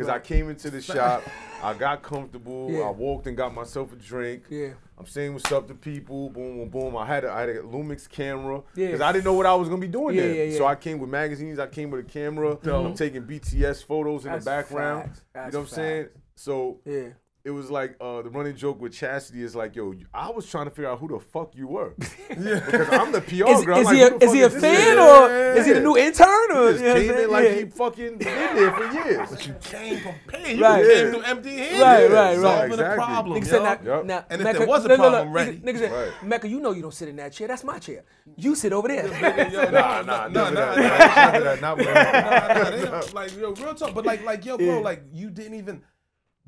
Cause I came into the shop, [LAUGHS] I got comfortable, Yeah. I walked and got myself a drink. Yeah. I'm saying what's up to people, boom, boom, boom. I had a, I had a Lumix camera Yeah. because I didn't know what I was gonna be doing Yeah, there. yeah, yeah. So I came with magazines, I came with a camera. I'm taking BTS photos in That's the background. You know what I'm saying? So Yeah. It was like uh, the running joke with Chastity is like, yo, I was trying to figure out who the fuck you were. yeah. because I'm the PR Is, girl. Is like, he a, the is he a this fan nigga? or Yeah, is he the new intern or Just you know came in like Yeah. he fucking been there for years. But you came prepared. You Right. came through empty handed. Right, right, right. Solving exactly. a problem. Nigga yo. said now, Yup. now And if Mecca, there was a look, look, problem, look, ready. Nigga, nigga said, Right. Mecca, you know you don't sit in that chair. That's my chair. You sit over there. Yo, Nah, nah, no, never no, that. no. Never that. Not with him. Nah, nah, don't- like yo, real talk, but like, like yo, bro, like you didn't even.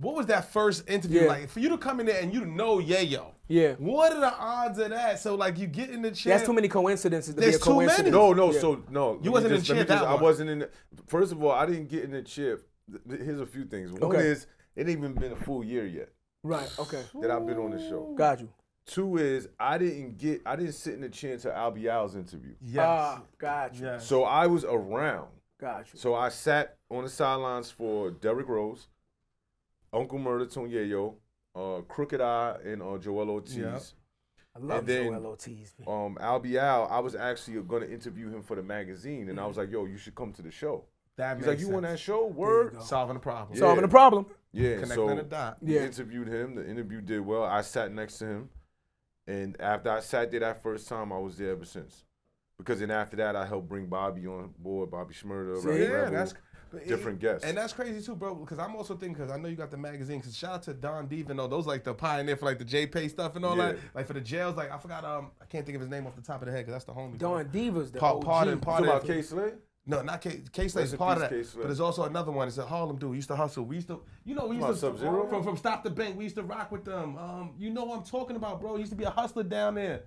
What was that first interview Yeah. like? For you to come in there and you know Yayo. Yeah. What are the odds of that? So like you get in the chair. That's too many coincidences to There's be a too many. No, no. Yeah. So no, let me wasn't in just- let me chair just- that I wasn't in. The, first of all, I didn't get in the chip. Th- th- Here's a few things. One Okay. is it ain't even been a full year yet Right. Okay. that I've been on the show. Got you. Two is I didn't get. I didn't sit in the chair until Albee Al's interview. Yes. Ah, got you. yes. So I was around. Got you. So I sat on the sidelines for Derrick Rose, Uncle Murda, Tonyeyo, uh, Crooked I, and uh, Joel Ortiz. Yeah. I love and then- Joel Ortiz. Um, Albee Al, I was actually going to interview him for the magazine, and I was like, "Yo, you should come to the show." that He's makes like, "You on that show? Word." go. Solving the problem. Yeah. Solving the problem. Yeah. Connecting so the dot. we Yeah. interviewed him. The interview did well. I sat next to him, and after I sat there that first time, I was there ever since. Because then after that, I helped bring Bobby on board, Bobby Shmurda, See? Red Yeah, Rebel, that's but different guests. And that's crazy too, bro. Because I'm also thinking, because I know you got the magazine. Because shout out to Don Diva, though. Those like the pioneer for like the JPay stuff and all that. Like for the jails, like I forgot. Um, I can't think of his name off the top of the head because that's the homie. Don Divas, the Pa- OG. pardon, You pardon. about Kay Slay? No, not K. Kay Slay is part of that. Kay-Slay. But there's also another one. It's a Harlem dude. We used to hustle. We used to, you know, we used to Sub-Zero? from from Stop the Bank. We used to rock with them. Um, you know what I'm talking about, bro. He used to be a hustler down there.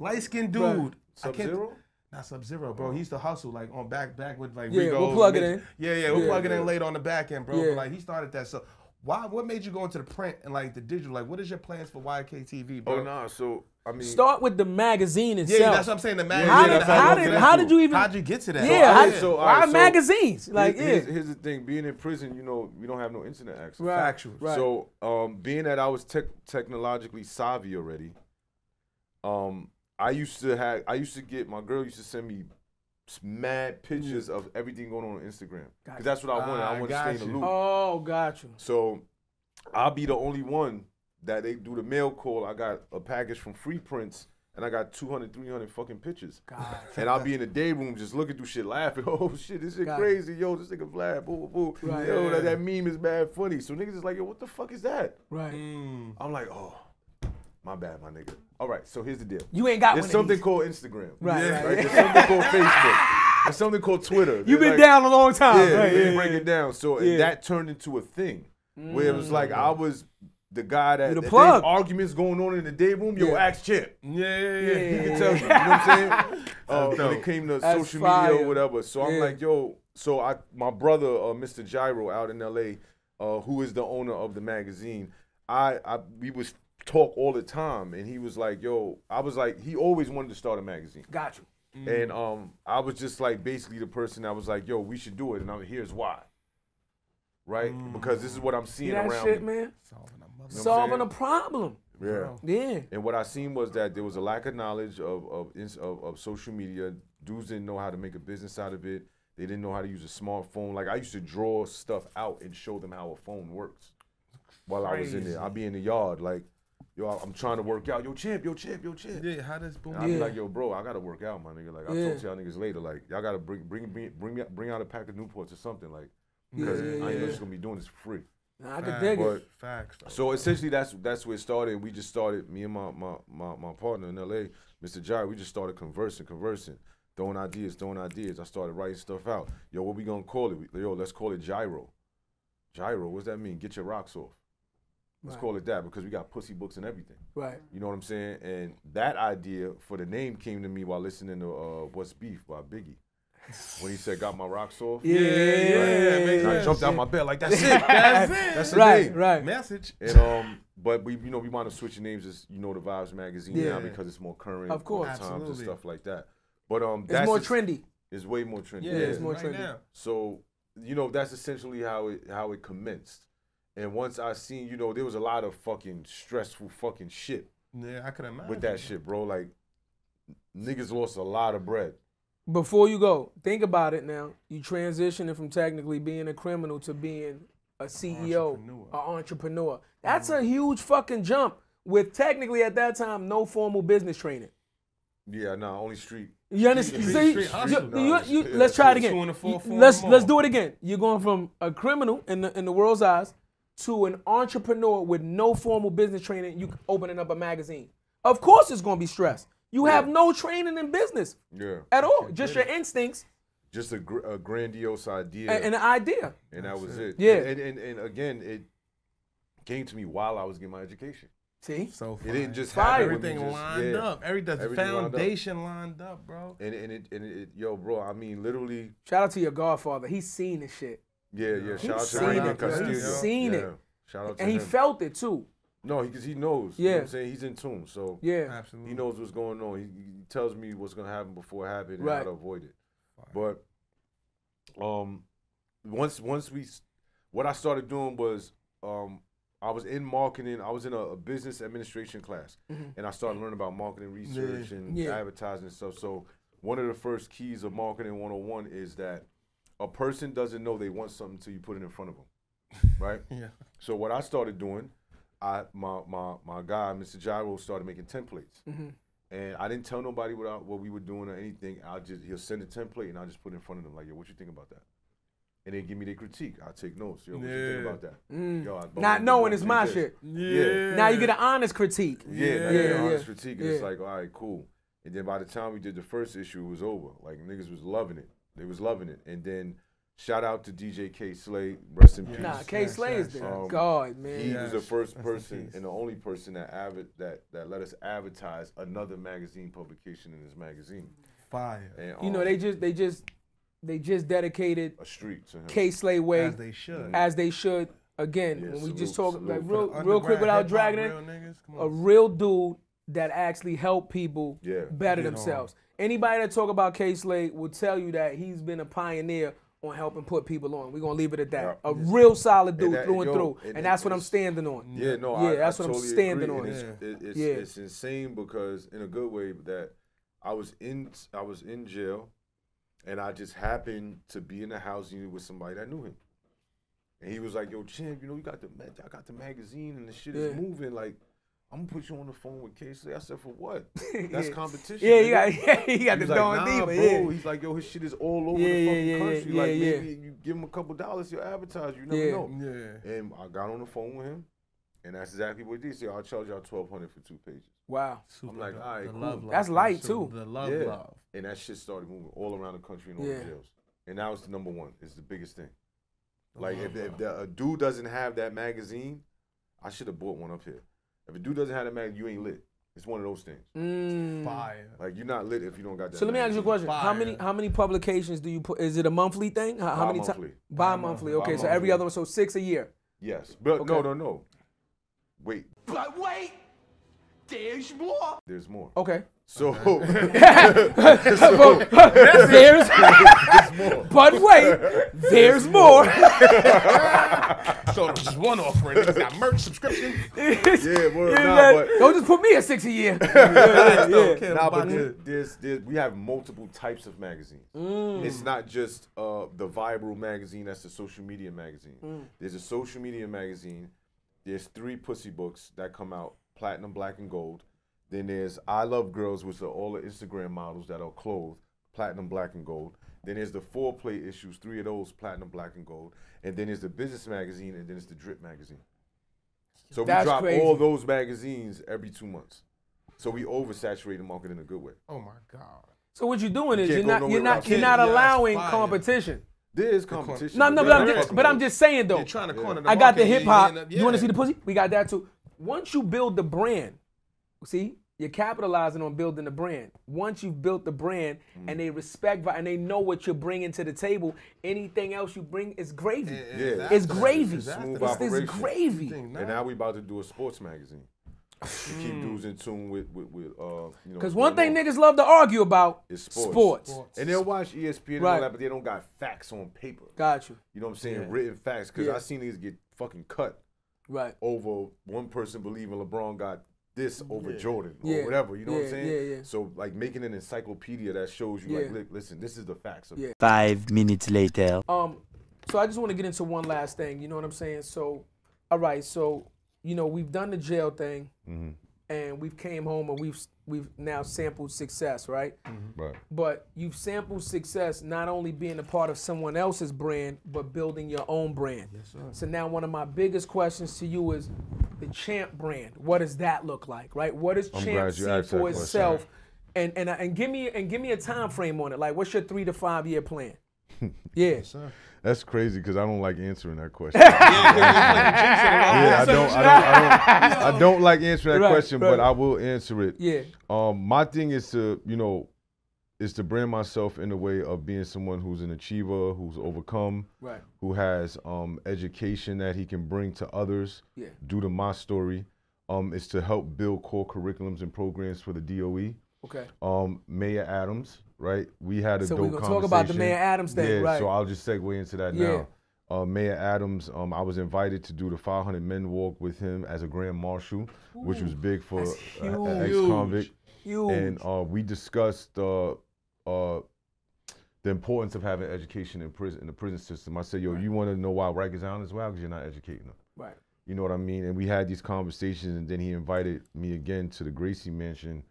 Light skinned dude. Right. I can't- Sub-Zero? Not Sub Zero, bro. He used to hustle like on back back with like Yeah, Rigo. we'll plug it in. Yeah, yeah, we'll Yeah. plug it in Yeah. later on the back end, bro. Yeah. But like he started that. So why? What made you go into the print and like the digital? Like, what is your plans for YKTV, bro? Oh nah. So I mean, Start with the magazine Yeah, itself. yeah, that's what I'm saying. The magazine. How did, that's how, how did, how did you even? How'd you get to that? yeah, So, how, alright, so, why alright, so- magazines? Like, Here- yeah. here's, here's the thing: being in prison, you know, we don't have no internet access. Right, Factual. right. So, um, being that I was tech technologically savvy already, um, I used to have, I used to get my girl used to send me mad pictures of everything going on on Instagram because that's what I wanted. Ah, I wanted to stay in the loop. oh, got you. So, I'll be the only one that they do the mail call. I got a package from Free Prints. And I got 200, 300 fucking pictures. God. And I'll be in the day room just looking through shit, laughing. [LAUGHS] Oh shit, this shit Got it. crazy. Yo, this nigga Vlad, boo, boo. boo. Right. Yo, Yeah. that, that meme is bad funny. So niggas is like, yo, what the fuck is that? Right. Mm. I'm like, oh, my bad, my nigga. All right, so here's the deal. You ain't got There's one of something these. called Instagram. Right, right. There's something called [LAUGHS] Facebook. There's something called Twitter. You've been like- down a long time. Yeah, right, they yeah, break it down. So Yeah. that turned into a thing where it was like I was the guy that the plug. there's arguments going on in the day room. Yo, Yeah. ask Chip. Yeah, yeah, Yeah. He can tell you. You know what I'm saying? [LAUGHS] Uh, when it came to That's social media or whatever. So I'm like, yo, so I my brother, uh, Mr. Gyro, out in L.A., uh, who is the owner of the magazine, I, I we was talk all the time, and he was like, "Yo," I was like, he always wanted to start a magazine, Got you. and um, I was just like basically the person that was like, "Yo, we should do it," and I'm here's why, right? Because this is what I'm See seeing that around shit, me. man? Solving a mother- what Solving a problem. Yeah. Yeah. And what I seen was that there was a lack of knowledge of of, of of social media. Dudes didn't know how to make a business out of it. They didn't know how to use a smartphone. Like I used to draw stuff out and show them how a phone works. While I was in there, I'd be in the yard like, yo, I'm trying to work out. Yo, champ, yo, champ, yo, champ. Yeah, how does boom? And I'd be Yeah. like, yo, bro, I gotta work out, my nigga. Like I Yeah. talk to y'all niggas later. Like y'all gotta bring bring bring bring, me, bring out a pack of Newports or something. Like because Yeah, yeah, I ain't yeah. just gonna be doing this for free. Nah, I can dig it. Facts. Though. so essentially, that's that's where it started. We just started. Me and my my my, my partner in L.A., Mr. Jai. We just started conversing, conversing, throwing ideas, throwing ideas. I started writing stuff out. Yo, what we gonna call it? We- Yo, let's call it gyro. Gyro. What's that mean? Get your rocks off. Let's Right. call it that because we got pussy books and everything. Right. You know what I'm saying? And that idea for the name came to me while listening to uh, "What's Beef" by Biggie. When he said "Got my rocks off," Yeah, yeah, yeah, Right. yeah, And I yeah. jumped out my bed like that's it. [LAUGHS] That's it. That's the Right, name. right. Message. And um, but we you know we want to switch the names as you know the Vibes magazine Yeah. now because it's more current, Of course. more times and stuff like that. But um, It's that's more es- trendy. It's way more trendy. Yeah, it's more right trendy. now. So you know that's essentially how it how it commenced. And once I seen, you know, there was a lot of fucking stressful fucking shit Yeah, I could imagine. with that shit, bro. Like niggas lost a lot of bread. Before you go, think about it now. You transitioning from technically being a criminal to being a CEO, Entrepreneur. an entrepreneur. That's mm-hmm. a huge fucking jump with technically at that time no formal business training. Yeah, nah, only street. You understand? Street- See, street you- you- you- yeah, let's try it again. four, four let's let's do it again. You're going from a criminal in the in the world's eyes to an entrepreneur with no formal business training. You opening up a magazine. Of course, it's going to be stress. You have no training in business Yeah, at all. Just your instincts just a, gr- a grandiose idea. and, and an idea. and that was it. Yeah. And, and and again, it came to me while I was getting my education. See, So It didn't just Fire. happen. everything just- lined yeah. up. Everything, the Everything lined up. foundation lined up, bro. And and it and it, yo, bro. I mean, literally, shout out to your godfather. He's seen this shit yeah, yeah. Shout out to it. Castillo. He's seen yeah. it. Shout out to and he felt it too. no, because he, knows. You know Yeah. what I'm saying he's in tune, so Yeah, Absolutely. he knows what's going on. He, he tells me what's gonna happen before it happens and Right. how to avoid it. But um, once once we, what I started doing was um, I was in marketing. I was in a, a business administration class, and I started learning about marketing research and Mm-hmm. Yeah. advertising and stuff. So one of the first keys of marketing 101 is that a person doesn't know they want something until you put it in front of them, [LAUGHS] right? Yeah. So what I started doing, I my my my guy, Mr. Gyro, started making templates. Mm-hmm. And I didn't tell nobody what I, what we were doing or anything. I'll just he'll send a template and I'll just put it in front of them like, yo, what you think about that? And they give me their critique. I'll take notes. Yo, what you think Yeah. about that? Mm. Yo, I- not knowing it's my this. shit. Yeah. Now you get an honest critique. Yeah, Yeah, yeah, yeah, yeah. honest critique. And it's like, all right, cool. And then by the time we did the first issue, it was over. Like niggas was loving it. They was loving it. And then shout out to DJ Kay Slay, rest in peace. Nah, K yes, Slay is yes, the yes. god, man. He was the first person and the only person that avid that that let us advertise another magazine publication in his magazine. Fire. And, you know um, they just they just they just dedicated a street to him. Kay Slay way As they should. as they should. Again, Yeah, when we just salute, talk like real, real quick without dragging it, real niggas, come a real dude that actually helped people Yeah. better Get on. themselves. Anybody that talk about Kay Slay will tell you that he's been a pioneer on helping put people on. We're gonna leave it at that. Yeah. A real solid dude that- through and yo, through. and And, that's what I'm standing on. Yeah, no, Yeah, I, that's I what I'm standing agree. on. It's, Yeah. it- it's, Yeah. it's insane because in a good way that I was in I was in jail, and I just happened to be in a house unit with somebody that knew him, and he was like, "Yo, champ, you know you got the ma- I got the magazine and the shit is moving. Like, I'm gonna put you on the phone with Casey." I said, "For what? [LAUGHS] That's Yeah. competition." Yeah, you got [LAUGHS] yeah, you got the was like, Don nah, Diva. bro. Yeah. He's like, yo, his shit is all over Yeah, the fucking yeah, country. yeah, like, yeah. maybe you give him a couple dollars, you'll advertise. You never Yeah. know. Yeah. And I got on the phone with him, and that's exactly what he did. He said, I'll charge y'all twelve hundred for two pages. Wow. Super I'm like, all right, The cool. love, love, That's light, so too. The love, yeah. love. And that shit started moving all around the country and all Yeah. the jails. And now it's the number one. It's the biggest thing. Like love, if, if the, a dude doesn't have that magazine, I should have bought one up here. If a dude doesn't have that magazine, you ain't lit. It's one of those things. Mm. Fire. Like you're not lit if you don't got that. So let me ask you a magazine. question. How many how many publications do you put? Is it a monthly thing? How, how many times? Bi-monthly. Bi-monthly. Okay, so every Bi-monthly. other one, so six a year. Yes, but no, no, no. Wait, But wait, there's more. there's more. Okay. So there's, but wait, there's more. [LAUGHS] So it was just one offering. Niggas got merch subscription. yeah, well, [LAUGHS] nah, man. but Don't just put me at six a year. [LAUGHS] Still care Nah, about but it. there's, there's, there's, we have multiple types of magazines. Mm. It's not just uh, the viral magazine. That's the social media magazine. Mm. There's a social media magazine. There's three pussy books that come out: platinum, black, and gold. Then there's I Love Girls, which are all the Instagram models that are clothed, platinum, black, and gold. Then there's the foreplay issues, three of those, platinum, black, and gold. And then there's the business magazine, and then it's the drip magazine. So That's we drop crazy. all those magazines every two months. So we oversaturate the market in a good way. Oh my God. So what you're doing is you're not you're not you're not kids. Yeah, allowing fire. competition. There is competition. No, no, but but I'm just but I'm just saying though. You're trying to corner the I got the hip hop. end up- You want to see the pussy? We got that too. Once you build the brand, see, you're capitalizing on building the brand. Once you've built the brand Mm. and they respect vi- and they know what you're bringing to the table, anything else you bring is gravy. Yeah. It's gravy. It's after It's this gravy. And now we about to do a sports magazine. To keep dudes in tune with, with, with uh, you know. Because one thing on. niggas love to argue about is sports. sports. And they'll watch ESPN and Right. all that, but they don't got facts on paper. Got you. You know what I'm saying? Yeah. Written facts. Because Yeah. I seen niggas get fucking cut Right. over one person believing LeBron got this over Jordan or Yeah. whatever. You know what I'm saying? yeah, yeah. So like making an encyclopedia that shows you like, Yeah. li- listen, this is the facts of Yeah. Five minutes later. Um, so I just want to get into one last thing. You know what I'm saying? So, all right. So, you know, we've done the jail thing, and we've came home and we've we've now sampled success, right? Mm-hmm. Right. But you've sampled success not only being a part of someone else's brand, but building your own brand. Yes, sir. So now one of my biggest questions to you is the Champ brand. What does that look like, right? What does I'm Champ glad you see asked that for question. itself? And and and give me and give me a time frame on it. Like, what's your three to five year plan? [LAUGHS] Yeah. That's crazy because I don't like answering that question. yeah, [LAUGHS] I don't, I don't, I don't, I don't like answering that Right, question, right. but I will answer it. Yeah. Um, my thing is to, you know, is to brand myself in the way of being someone who's an achiever, who's overcome, Right. who has um, education that he can bring to others Yeah. due to my story. Um, is to help build core curriculums and programs for the DOE. Okay. Um, Mayor Adams, right? We had a So dope we're gonna talk about the. Mayor Adams thing, yeah, right. So I'll just segue into that Yeah. now. Uh, Mayor Adams, um, I was invited to do the 500 men walk with him as a grand marshal, which was big for That's a- a huge. ex-convict. Huge. And uh, we discussed uh, uh, the importance of having education in prison in the prison system. I said, yo, you want to know why Rikers Island is wild? Well? Because you're not educating them. right. You know what I mean? And we had these conversations, and then he invited me again to the Gracie Mansion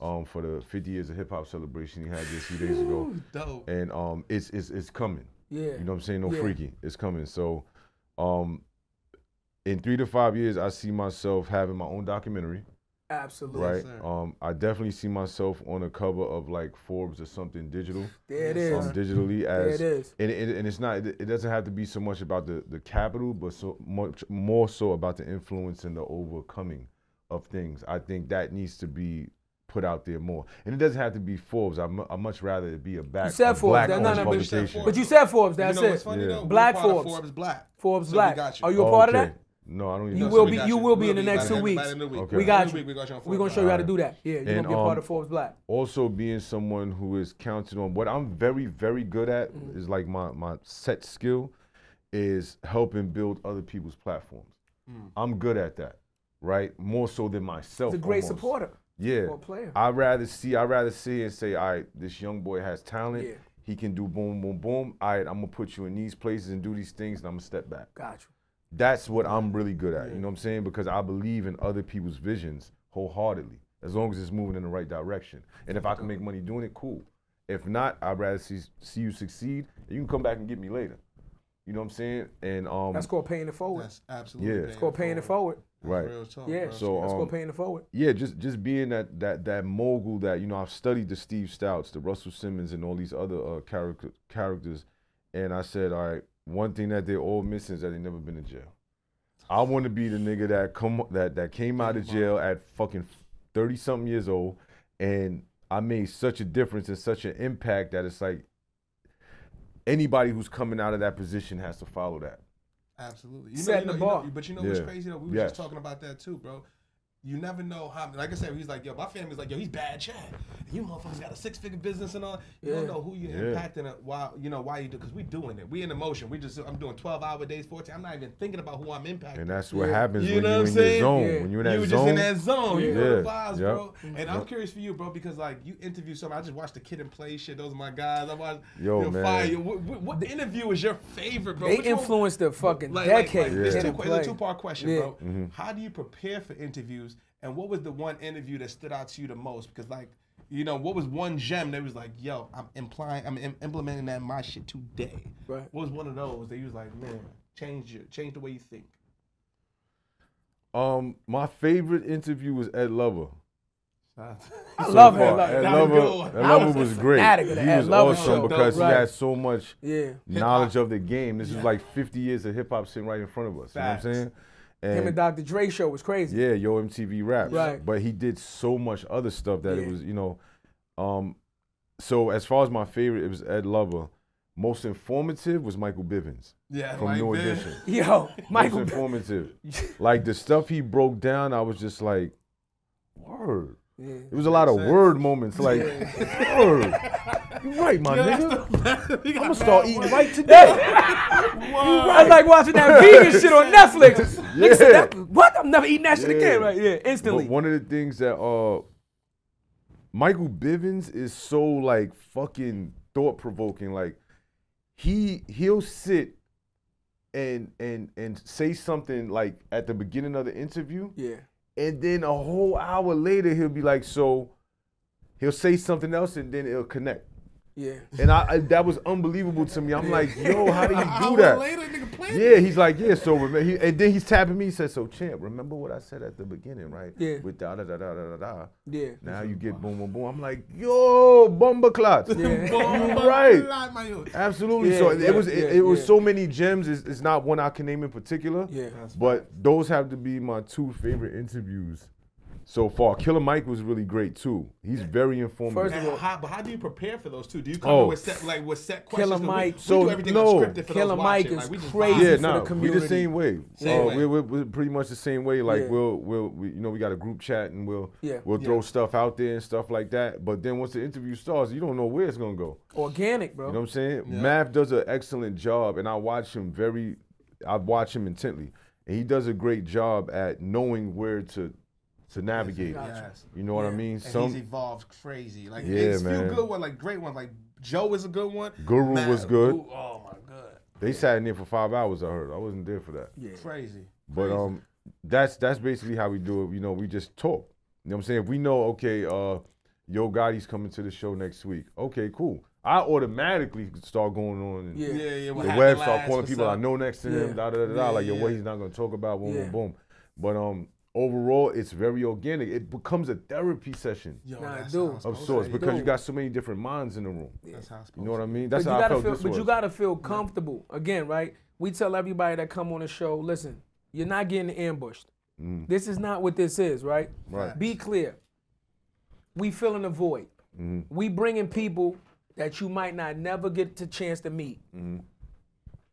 um, for the 50 years of hip hop celebration he had just a few days ago. Dope. And um, it's it's it's coming. Yeah. You know what I'm saying? No Yeah. freaky. It's coming. So, um, in three to five years, I see myself having my own documentary. Absolutely. Right. sir. Um, I definitely see myself on a cover of like Forbes or something digital. There it Yes, is. Um, digitally There as it is. and, and, and it's not it doesn't have to be so much about the the capital but so much more so about the influence and the overcoming of things i think that needs to be put out there more and it doesn't have to be forbes i'd, mu- I'd much rather it be a back You said a Forbes. black That- no, owned no, but you said publication Forbes. But you said Forbes. You That's know what's it. funny Yeah. though? We Black part of Forbes. Forbes Black. Forbes So Black. We got you. Are you a Oh, part okay. of that? no i don't even You know. will we be- got you will be in the next by two by weeks. the end of the week. Okay. We got the end of the you. week, we got you on We're Forbes gonna show you how to do that. Yeah, you're gonna be a part um, of Forbes Black. also being someone who is counted on what i'm very very good at Mm-hmm. is like my my set skill is helping build other people's platforms i'm good at that right more so than myself He's a great almost. supporter. Yeah. for a player. I'd rather see, I'd rather see and say, all right, this young boy has talent. Yeah. He can do boom, boom, boom. All right, I'm gonna put you in these places and do these things, and I'm gonna step back. Got you. That's what I'm really good at. You know what I'm saying? Because I believe in other people's visions wholeheartedly, as long as it's moving in the right direction. And if I can make money doing it, cool. If not, I'd rather see see you succeed, and you can come back and get me later. You know what I'm saying? And um, That's called paying it forward. That's absolutely. Yeah. paying It's called paying it forward. Right. Real talk, Yeah. bro. So, That's um, called paying it forward. yeah, just just being that that that mogul that you know I've studied the Steve Stouts, the Russell Simmons, and all these other uh, character characters, and I said, all right, one thing that they're all missing is that they never been in jail. I want to be the nigga that come that that came out of jail at fucking 30 something years old, and I made such a difference and such an impact that it's like anybody who's coming out of that position has to follow that. Absolutely. You Setting know, you know, bar. You know, but you know what's crazy though? We were Yes. just talking about that too, bro. You never know how. Like I said, he's like, yo, my family's like, yo, he's bad Chad. You motherfuckers got a six figure business and all. You don't know who you're Yeah. impacting. And why you know why you do? Because we doing it. We in emotion. We just I'm doing 12 hour days, 14. I'm not even thinking about who I'm impacting. And that's what Yeah. happens You when know you're what in I'm your saying? zone. Yeah. When you're in that you were zone. just in that zone. You know the Yeah. vibes, Yep. bro. And I'm curious for you, bro, because like you interview somebody. I just watched the Kid and Play shit. Those are my guys. I watched. Yo, Yo, man. Fire. What, what, what interview is your favorite, bro? They Which one- influenced the fucking like, like, decade. like, this Kid It's a two part question, Yeah. bro. Mm-hmm. How do you prepare for interviews, and what was the one interview that stood out to you the most? Because like, you know, what was one gem that was like, yo, I'm implying, I'm im- implementing that in my shit today. Right. What was one of those that you was like, man, change your, change the way you think. Um, my favorite interview was Ed Lover. [LAUGHS] I So love far, Ed Lover. Ed was Lover. Ed Lover was was great. fanatic of the He was Lover awesome show. because Right. he had so much Yeah. knowledge of the game. This is like 50 years of hip hop sitting right in front of us. You know what I'm Facts. Saying? Him and Dr. Dre show was crazy. Yeah, Yo MTV Raps. Right. But he did so much other stuff that it was, you know. Um, so as far as my favorite, it was Ed Lover. Most informative was Michael Bivins Yeah, from New Edition. [LAUGHS] Yo, Michael. Most informative. [LAUGHS] like the stuff he broke down, I was just like, word. Yeah. It was a lot of sense. word moments, like, word. You right, my nigga. I'm gonna start eating right today. I was like watching that vegan [LAUGHS] shit on Netflix. Nigga said, that, what? I'm never eating that shit Yeah. again, right? Yeah, instantly. But one of the things that uh Michael Bivins is so like fucking thought provoking. Like he he'll sit and and and say something like at the beginning of the interview, yeah. And then a whole hour later he'll be like, so he'll say something else and then it'll connect. Yeah. And I, I that was unbelievable to me. I'm like, yo, how do you [LAUGHS] do that? later, nigga. Yeah, he's like, yeah. So remember, he, and then he's tapping me. He said, so champ, remember what I said at the beginning, right? Yeah. With da da da da da da da. Yeah. Now you get boom boom boom. I'm like, yo, bomba clots. Yeah. [LAUGHS] right. Lie, my youth. Absolutely. Yeah, so it yeah, was it, yeah, it was so many gems. It's, it's not one I can name in particular. Yeah. But those have to be my two favorite interviews so far. Killer Mike was really great too. He's very informative. First of all- how, but how do you prepare for those two? Do you come Oh. in with set like with set questions? Killer 'Cause we- Mike. we, So, do everything no. unscripted for Killer those Mike watching. is like, crazy. vibe. yeah, for no, the we the same way. Same uh, way. We're, we're, we're pretty much the same way. Like Yeah. we'll we'll we, you know we got a group chat and we'll Yeah. we'll Yeah. throw stuff out there and stuff like that. But then once the interview starts, you don't know where it's gonna go. Organic, bro. You know what I'm saying? Math does an excellent job, and I watch him very. I watch him intently, and he does a great job at knowing where to to navigate. Yes. You know what I mean? And Some he's evolved crazy. Like Yeah, it's man. few good ones, like great ones. Like Joe is a good one. Guru Matt- was good. Ooh, oh my god, they sat in there for five hours. I heard. I wasn't there for that. yeah. crazy. But um, that's that's basically how we do it. You know, we just talk. You know what I'm saying? If we know, okay, uh, Yo Gotti's coming to the show next week. Okay, cool. I automatically start going on Yeah. Yeah, yeah. the happened web start calling what's people I know next to him, Yeah. da da da da. Yeah, Like, yo, what he's not gonna talk about, boom, Yeah. boom, boom. But um, overall, it's very organic. It becomes a therapy session Yo, Nah, that's dude. how of supposed sorts to be. because you got so many different minds in the room. That's how it's You know what I mean? That's you how I gotta felt feel, this but was. you gotta feel comfortable. Again, right? We tell everybody that come on the show, listen, you're not getting ambushed. This is not what this is, right? Mm. Right. Be clear. We filling a void. Mm-hmm. We bringing people that you might not never get the chance to meet, Mm-hmm.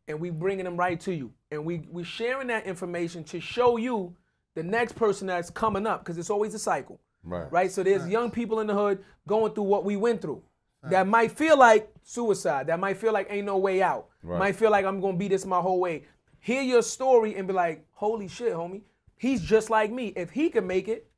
and we bringing them right to you, and we we sharing that information to show you the next person that's coming up, because it's always a cycle Right. right? So there's young people in the hood going through what we went through. That might feel like suicide. That might feel like ain't no way out. Right. Might feel like I'm gonna be this my whole way. Hear your story and be like, holy shit, homie. He's just like me. If he can make it,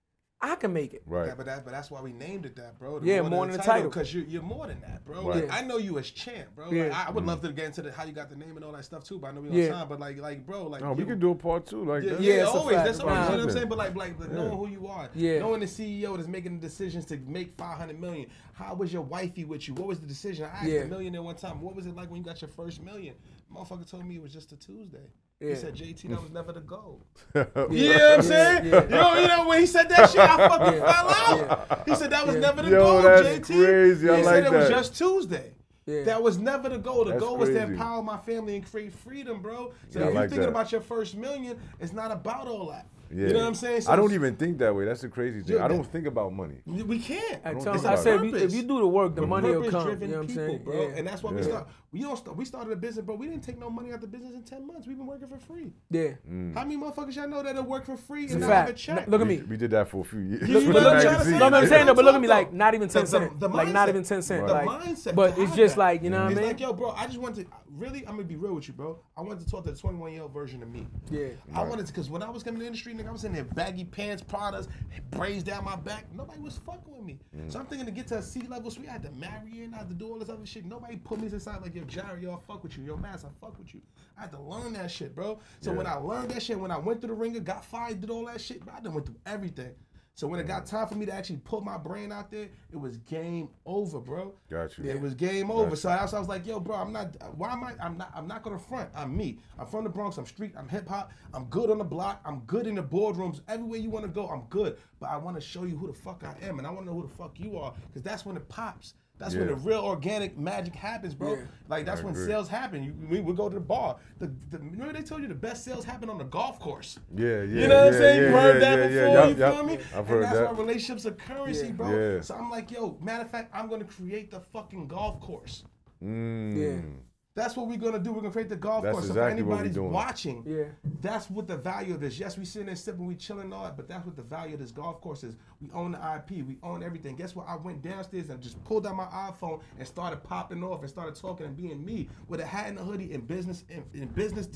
I can make it. Right. Yeah, but that, but that's why we named it that, bro. Yeah, more than the title. Because you're, you're more than that, bro. Right. Like, I know you as champ, bro. Yeah. Like, I, I would love mm. to get into the, how you got the name and all that stuff too. But I know we on Yeah. time. But like, like, bro, like, No, we you- could do a part two. Like Yeah, that's- yeah, it's always. fact. That's always, you know what I'm saying. But like, like, like knowing who you are, Yeah. knowing the CEO that's making the decisions to make 500 million. How was your wifey with you? What was the decision? I asked Yeah. a millionaire one time. What was it like when you got your first million? Motherfucker told me it was just a Tuesday. Yeah. He said, "JT, that was never the goal." [LAUGHS] Yeah. You know what I'm saying? yeah. You, know, you know when he said that shit, I fucking Yeah. fell out. He said that was Yeah. never the Yo, goal, that's JT. crazy. I he like said it was just Tuesday. Yeah. That was never the goal. The That's goal was to empower my family and create freedom, bro. So Yeah, I if you're like thinking that. about your first million, it's not about all that. Yeah. You know what I'm saying? So I don't even think that way. That's the crazy thing. I don't think about money. We can't. I, don't tell, I said, if you, if you do the work, the We're money will come. You know what I'm people, saying? bro. Yeah. And that's why we start. We don't. Start, we started a business, bro. We didn't take no money out the business in ten months. We've been working for free. yeah. Mm. How many motherfuckers y'all know that'll work for free It's and not have a check? Look at me. we did that for a few years. You with know [LAUGHS] the what I'm trying to magazine. say? No, but I'm Yeah. saying though, but look at me, Talk like not even ten The- the- cent, the like not even ten cent, The mindset But it's just like you know what I mean? like, yo, bro, I just wanted to really. I'm gonna be real with you, bro. I wanted to talk to the 21 year old version of me. Yeah. I wanted to, cause when I was coming in the industry, nigga, I was in there baggy pants, Pradas, braids down my back. Nobody was fucking with me. Mm. So I'm thinking to get to a C level, so we had to marry in, I had to do all this other shit. Nobody put me aside like, yo, Jerry, yo, I fuck with you. Yo, Mass, I fuck with you. I had to learn that shit, bro. So when I learned that shit, when I went through the ringer, got fired, did all that shit, bro, I done went through everything. So when it got time for me to actually put my brain out there, it was game over, bro. Got you. It was game over. So I was, I was like, yo, bro, I'm not. Why am I? I'm not. I'm not gonna front. I'm me. I'm from the Bronx. I'm street. I'm hip hop. I'm good on the block. I'm good in the boardrooms. Everywhere you want to go, I'm good. But I want to show you who the fuck I am, and I want to know who the fuck you are, because that's when it pops. That's when the real organic magic happens, bro. Yeah. Like that's I when agree. sales happen. You, we, we go to the bar. The, the, remember they told you the best sales happen on the golf course. Yeah, yeah. You know what I'm saying? yeah, you heard yeah, that yeah, before, yeah. you Yup, feel yup. me? I've and heard that's that. why relationships are currency, Yeah. bro. Yeah. So I'm like, yo, matter of fact, I'm gonna create the fucking golf course. Mm. Yeah. That's what we're gonna do. We're gonna create the golf That's course. exactly so what if we anybody's doing. watching, Yeah. that's what the value of this. Yes, we sitting there sipping, we chilling all that, but that's what the value of this golf course is. We own the IP, we own everything. Guess what? I went downstairs and just pulled out my iPhone and started popping off and started talking and being me with a hat and a hoodie in business in, in business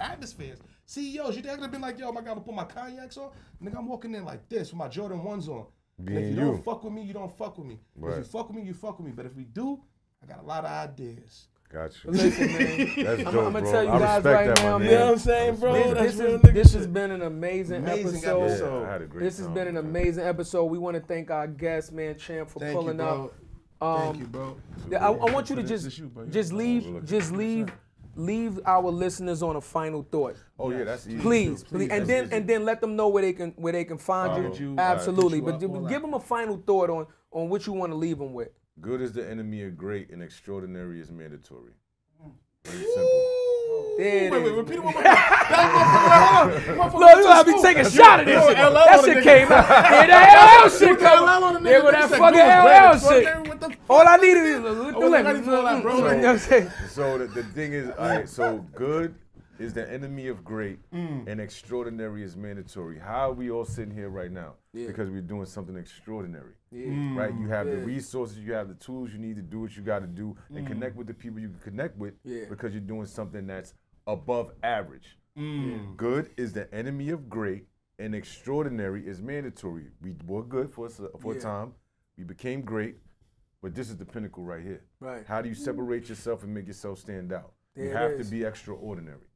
atmospheres. CEOs, you think I could have been like, yo, my God, I'm gonna put my cognacs on? Nigga, I'm walking in like this with my Jordan ones on. and if Being you, you. don't fuck with me, you don't fuck with me. If you fuck with me, you fuck with me. But if we do, I got a lot of ideas. Got you. Listen, man. [LAUGHS] That's I'm- dope, I'ma tell you I guys right that, now, man. You know what I'm saying, bro? This, this, is, this has been an amazing, Amazing episode. episode. Yeah, I had a great This has time, been an man. amazing episode. We want to thank our guest, man, Champ, for Thank you, pulling bro. up. Um, Thank you, bro. I, I want you to just you, just leave just leave leave our listeners on a final thought. Oh yeah, that's easy. Please, too. please, and then and then let them know where they can where they can find Follow you. you, Absolutely, alright. but you up, all give them a final thought on on what you want to leave them with. Good is the enemy of great, and extraordinary is mandatory. Hmm. Very simple. There Wait, wait, repeat it one more time. That motherfucker- motherfucker Look, you gotta be taking a shot at this shit. That shit came out. Yeah, that LL shit Put come LL out. nigga. There go They that fucking "Go LL shit. What? All I needed is a little wasn't ready for all that, bro. [LAUGHS] You know what I'm saying? So the, the thing is, all right. So good is the enemy of great, Mm. and extraordinary is mandatory. How are we all sitting here right now? Yeah. Because we're doing something extraordinary. Yeah. Right? You have the resources, you have the tools you need to do what you got to do, and connect with the people you can connect with. Yeah. Because you're doing something that's above average. Good is the enemy of great, and extraordinary is mandatory. We were good for a, s- for Yeah. a time. We became great, but this is the pinnacle right here. Right. How do you separate yourself and make yourself stand out? There you have is. to be extraordinary.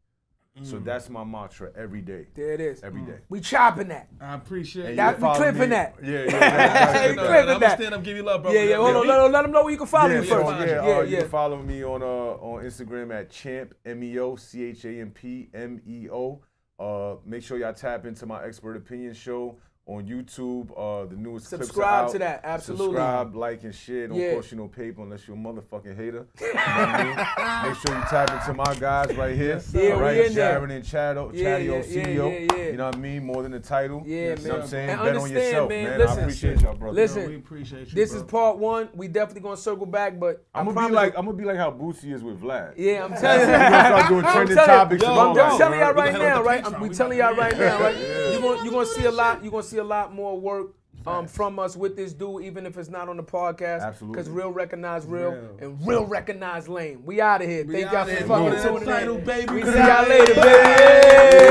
So that's my mantra every day. There it is. Every day. We chopping that. I appreciate And it. That- you we follow clipping me- that. Yeah, yeah. yeah, [LAUGHS] We yeah, clipping. I'm gonna that. stand up, give you love, bro. Yeah, yeah. Hold on, let, let them know where you can follow Yeah, me so, first. yeah, Yeah, uh, yeah. You can follow me on uh, on Instagram at champ m e o c h a m p m e o. Uh, make sure y'all tap into my expert opinion show on YouTube. Uh, the newest clips are Subscribe out. to that, absolutely. Subscribe, like, and share. Don't Yeah. cost you no paper unless you're a motherfucking hater. [LAUGHS] You know I mean? Make sure you tap into my guys right here. Yeah, all we right, in there. Jarrett and Chadeo, Yeah, Chatty yeah, O yeah, CEO. yeah, yeah. You know what I mean? More than the title. Yeah, you know what man. I'm saying? And Bet on yourself, man, man. listen. I appreciate y'all, brother. Listen, we appreciate you. This bro. is part one. We definitely gonna circle back, but I I'm gonna promise be like you- I'm gonna be like how Boosie is with Vlad. yeah, I'm telling you. We're gonna start doing [LAUGHS] I'm trending telling- topics I'm all just that. telling y'all We right gonna hit now, right? I'm, We we telling y'all to- right now, right? You're gonna you're gonna see a lot. You're gonna see a lot more work um, from us with this dude, even if it's not on the podcast. Absolutely. Because real recognize real, Real. and real recognize lame. We out of here. We Thank y'all for fucking Go to tuning the title, in. baby. We see y'all later, baby.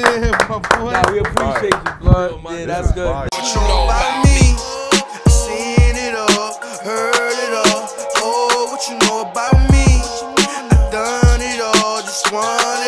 Yeah, my boy. Nah, we appreciate you, blood. my Yeah, nigga. that's good. Fire. What you know about me? Seen it all, heard it all. Oh, what you know about me? I done it all, just one